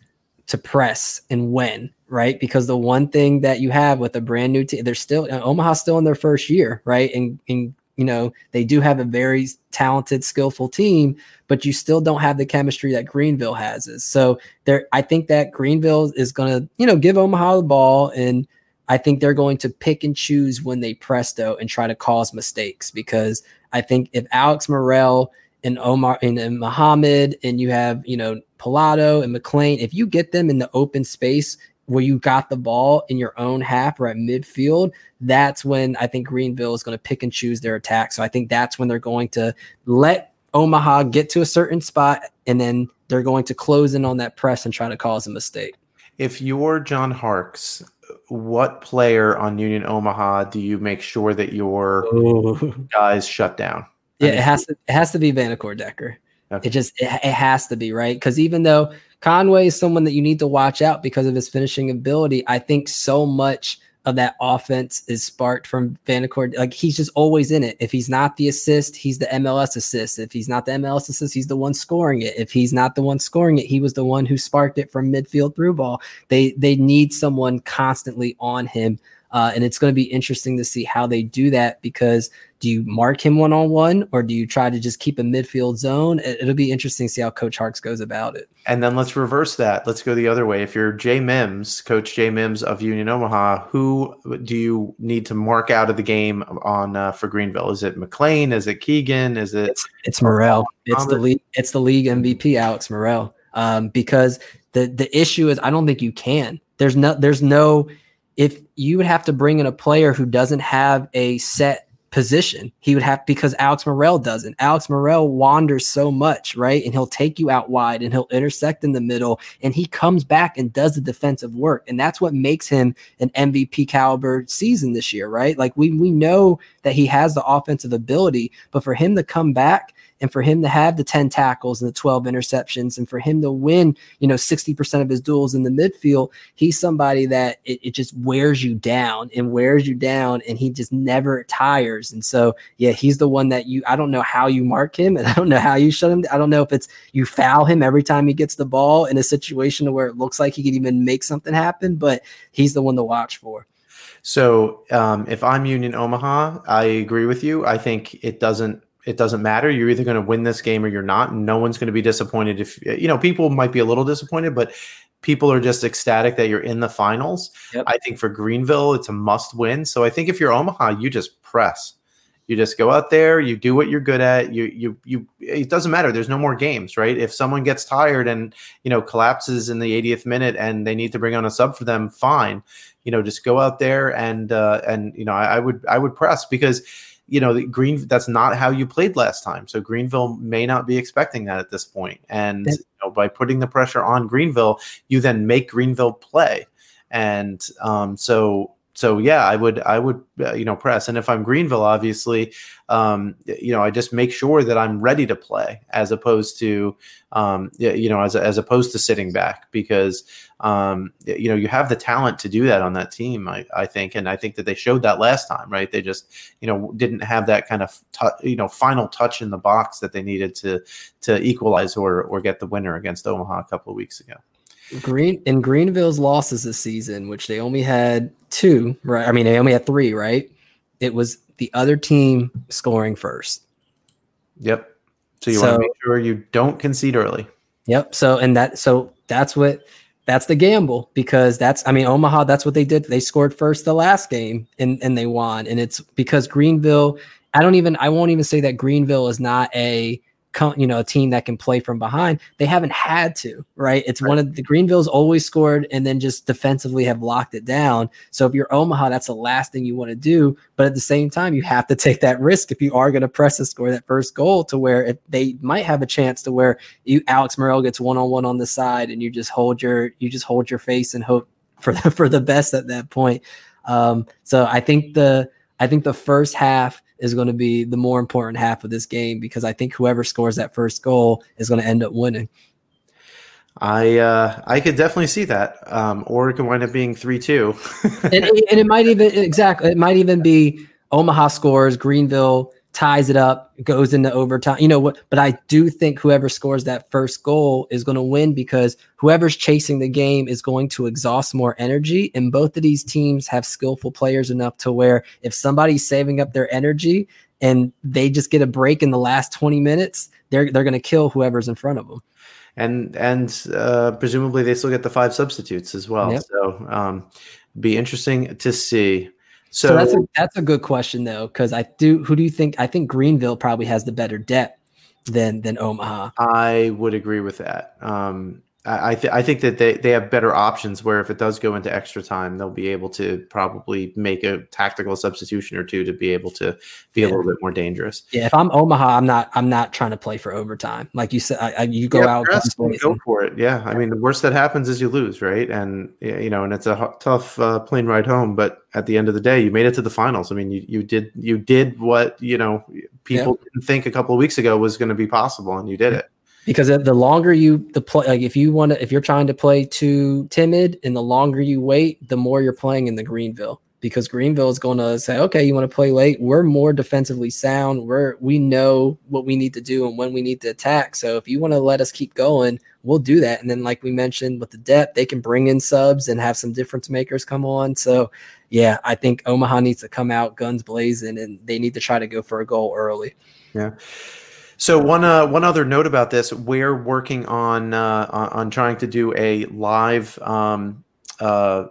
to press and when, right? Because the one thing that you have with a brand new team, they're still Omaha's still in their first year, right? And, and you know they do have a very talented, skillful team, but you still don't have the chemistry that Greenville has. Is so there. I think that Greenville is going to you know give Omaha the ball and. I think they're going to pick and choose when they presto and try to cause mistakes because I think if Alex Morrell and Omar and, and Muhammad and you have, you know, Pilato and McLean, if you get them in the open space where you got the ball in your own half or at midfield, that's when I think Greenville is going to pick and choose their attack. So I think that's when they're going to let Omaha get to a certain spot and then they're going to close in on that press and try to cause a mistake. If you're John Harkes, what player on Union Omaha do you make sure that your Ooh. guys shut down? Yeah, it has to it has to be Vanacore Decker. Okay. It just it, it has to be right because even though Conway is someone that you need to watch out because of his finishing ability, I think so much of that offense is sparked from Vanacore. Like he's just always in it. If he's not the assist, he's the MLS assist. If he's not the MLS assist, he's the one scoring it. If he's not the one scoring it, he was the one who sparked it from midfield through ball. They they need someone constantly on him uh, and it's going to be interesting to see how they do that because do you mark him one on one or do you try to just keep a midfield zone? It'll be interesting to see how Coach Harkes goes about it. And then let's reverse that. Let's go the other way. If you're Jay Mims, Coach Jay Mims of Union Omaha, who do you need to mark out of the game on uh, for Greenville? Is it McLean? Is it Keegan? Is it? It's, it's Morrell. It's the league. It's the league MVP, Alex Morrell. Um, because the the issue is, I don't think you can. There's no. There's no if you would have to bring in a player who doesn't have a set position. He would have because Alex Morrell doesn't. Alex Morrell wanders so much, right? And he'll take you out wide and he'll intersect in the middle and he comes back and does the defensive work. And that's what makes him an MVP caliber season this year, right? Like we we know that he has the offensive ability, but for him to come back and for him to have the 10 tackles and the 12 interceptions and for him to win, you know, 60% of his duels in the midfield, he's somebody that it, it just wears you down and wears you down and he just never tires. And so, yeah, he's the one that you, I don't know how you mark him and I don't know how you shut him. I don't know if it's you foul him every time he gets the ball in a situation where it looks like he could even make something happen, but he's the one to watch for. So um, if I'm Union Omaha, I agree with you. I think it doesn't it doesn't matter. You're either going to win this game or you're not. And no one's going to be disappointed if you know people might be a little disappointed, but people are just ecstatic that you're in the finals. Yep. I think for Greenville, it's a must win. So I think if you're Omaha, you just press. You just go out there, you do what you're good at. You you you it doesn't matter. There's no more games, right? If someone gets tired and you know collapses in the 80th minute and they need to bring on a sub for them, fine. You know, just go out there and uh and you know, I, I would I would press because you know, the Green that's not how you played last time. So Greenville may not be expecting that at this point. And you know, by putting the pressure on Greenville, you then make Greenville play. And um, so so yeah, I would I would uh, you know press. And if I'm Greenville, obviously, um, you know, I just make sure that I'm ready to play as opposed to um, you know as as opposed to sitting back because um, you know you have the talent to do that on that team. I, I think, and I think that they showed that last time, right? They just you know didn't have that kind of t- you know final touch in the box that they needed to to equalize or or get the winner against Omaha a couple of weeks ago. Green in Greenville's losses this season, which they only had two, right? I mean, they only had three, right? It was the other team scoring first. Yep. So you so, want to make sure you don't concede early. Yep. So and that so that's what that's the gamble because that's I mean Omaha that's what they did. They scored first the last game and and they won and it's because Greenville I don't even I won't even say that Greenville is not a you know a team that can play from behind they haven't had to right? It's right. one of the greenville's always scored and then just defensively have locked it down. So if you're omaha that's the last thing you want to do. But at the same time you have to take that risk if you are going to press and score that first goal to where if they might have a chance to where you alex morrell gets one-on-one on the side and you just hold your you just hold your face and hope for the for the best at that point. Um so i think the i think the first half is going to be the more important half of this game because I think whoever scores that first goal is going to end up winning. I uh, I could definitely see that, um, or it could wind up being three two, and, and it might even exactly it might even be Omaha scores, Greenville ties it up, goes into overtime. You know what? But I do think whoever scores that first goal is going to win because whoever's chasing the game is going to exhaust more energy. And both of these teams have skillful players enough to where if somebody's saving up their energy and they just get a break in the last 20 minutes, they're they're going to kill whoever's in front of them. And and uh, presumably they still get the five substitutes as well. Yep. So um, be interesting to see. So, so that's a that's a good question though, because I do. Who do you think? I think Greenville probably has the better depth than than Omaha. I would agree with that. Um, I th- I think that they, they have better options where if it does go into extra time, they'll be able to probably make a tactical substitution or two to be able to be yeah. a little bit more dangerous. Yeah, if I'm Omaha, I'm not I'm not trying to play for overtime. Like you said, I, I, you go yeah, out, go for it. Yeah, I mean the worst that happens is you lose, right? And you know, and it's a tough uh, plane ride home. But at the end of the day, you made it to the finals. I mean, you you did you did what you know people yeah. didn't think a couple of weeks ago was going to be possible, and you did it because the longer you the play like if you want to if you're trying to play too timid and the longer you wait the more you're playing in the greenville. Because greenville is going to say okay you want to play late? We're more defensively sound. We're we know what we need to do and when we need to attack. So if you want to let us keep going we'll do that. And then like we mentioned with the depth they can bring in subs and have some difference makers come on. So yeah i think omaha needs to come out guns blazing and they need to try to go for a goal early. Yeah so one uh, one other note about this, we're working on uh, on trying to do a live um, uh,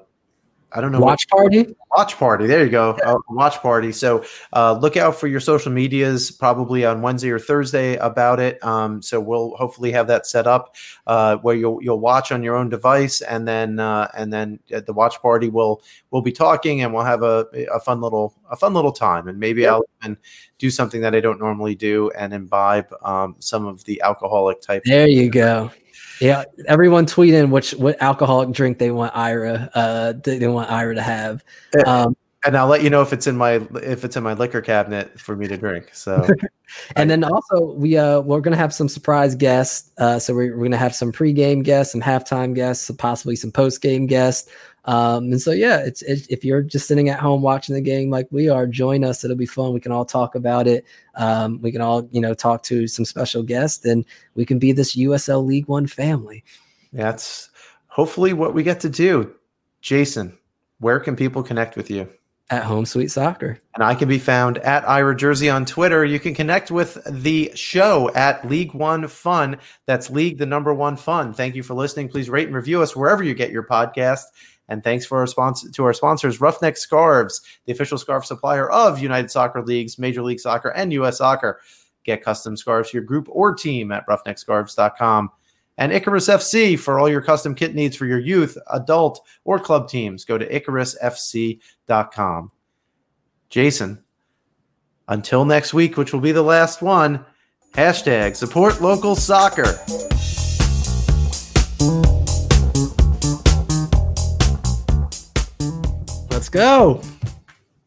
I don't know. Watch what, party. Watch party. There you go. Yeah. Uh, watch party. So uh, look out for your social medias probably on Wednesday or Thursday about it. Um, so we'll hopefully have that set up uh, where you'll you'll watch on your own device, and then uh, and then at the watch party we'll we'll be talking and we'll have a, a fun little a fun little time, and maybe yeah. I'll even do something that I don't normally do and imbibe um, some of the alcoholic type. There you go. Yeah, everyone tweet in which what alcoholic drink they want Ira uh they want Ira to have. Um, and I'll let you know if it's in my if it's in my liquor cabinet for me to drink. So, and then also we uh we're gonna have some surprise guests. Uh, so we're, we're gonna have some pregame guests, some halftime guests, possibly some postgame guests. Um, and so yeah, it's, it's, if you're just sitting at home watching the game like we are, join us. It'll be fun. We can all talk about it. Um, we can all you know talk to some special guests, and we can be this USL League One family. That's hopefully what we get to do. Jason, where can people connect with you? At Home Sweet Soccer. And I can be found at Ira Jersey on Twitter. You can connect with the show at League One Fun. That's League the number one fun. Thank you for listening. Please rate and review us wherever you get your podcast. And thanks for our sponsor to our sponsors, Roughneck Scarves, the official scarf supplier of United Soccer Leagues, Major League Soccer, and US Soccer. Get custom scarves for your group or team at roughneckscarves.com. And Icarus FC for all your custom kit needs for your youth, adult, or club teams. Go to icarusfc.com. Jason, until next week, which will be the last one, hashtag support local soccer. go.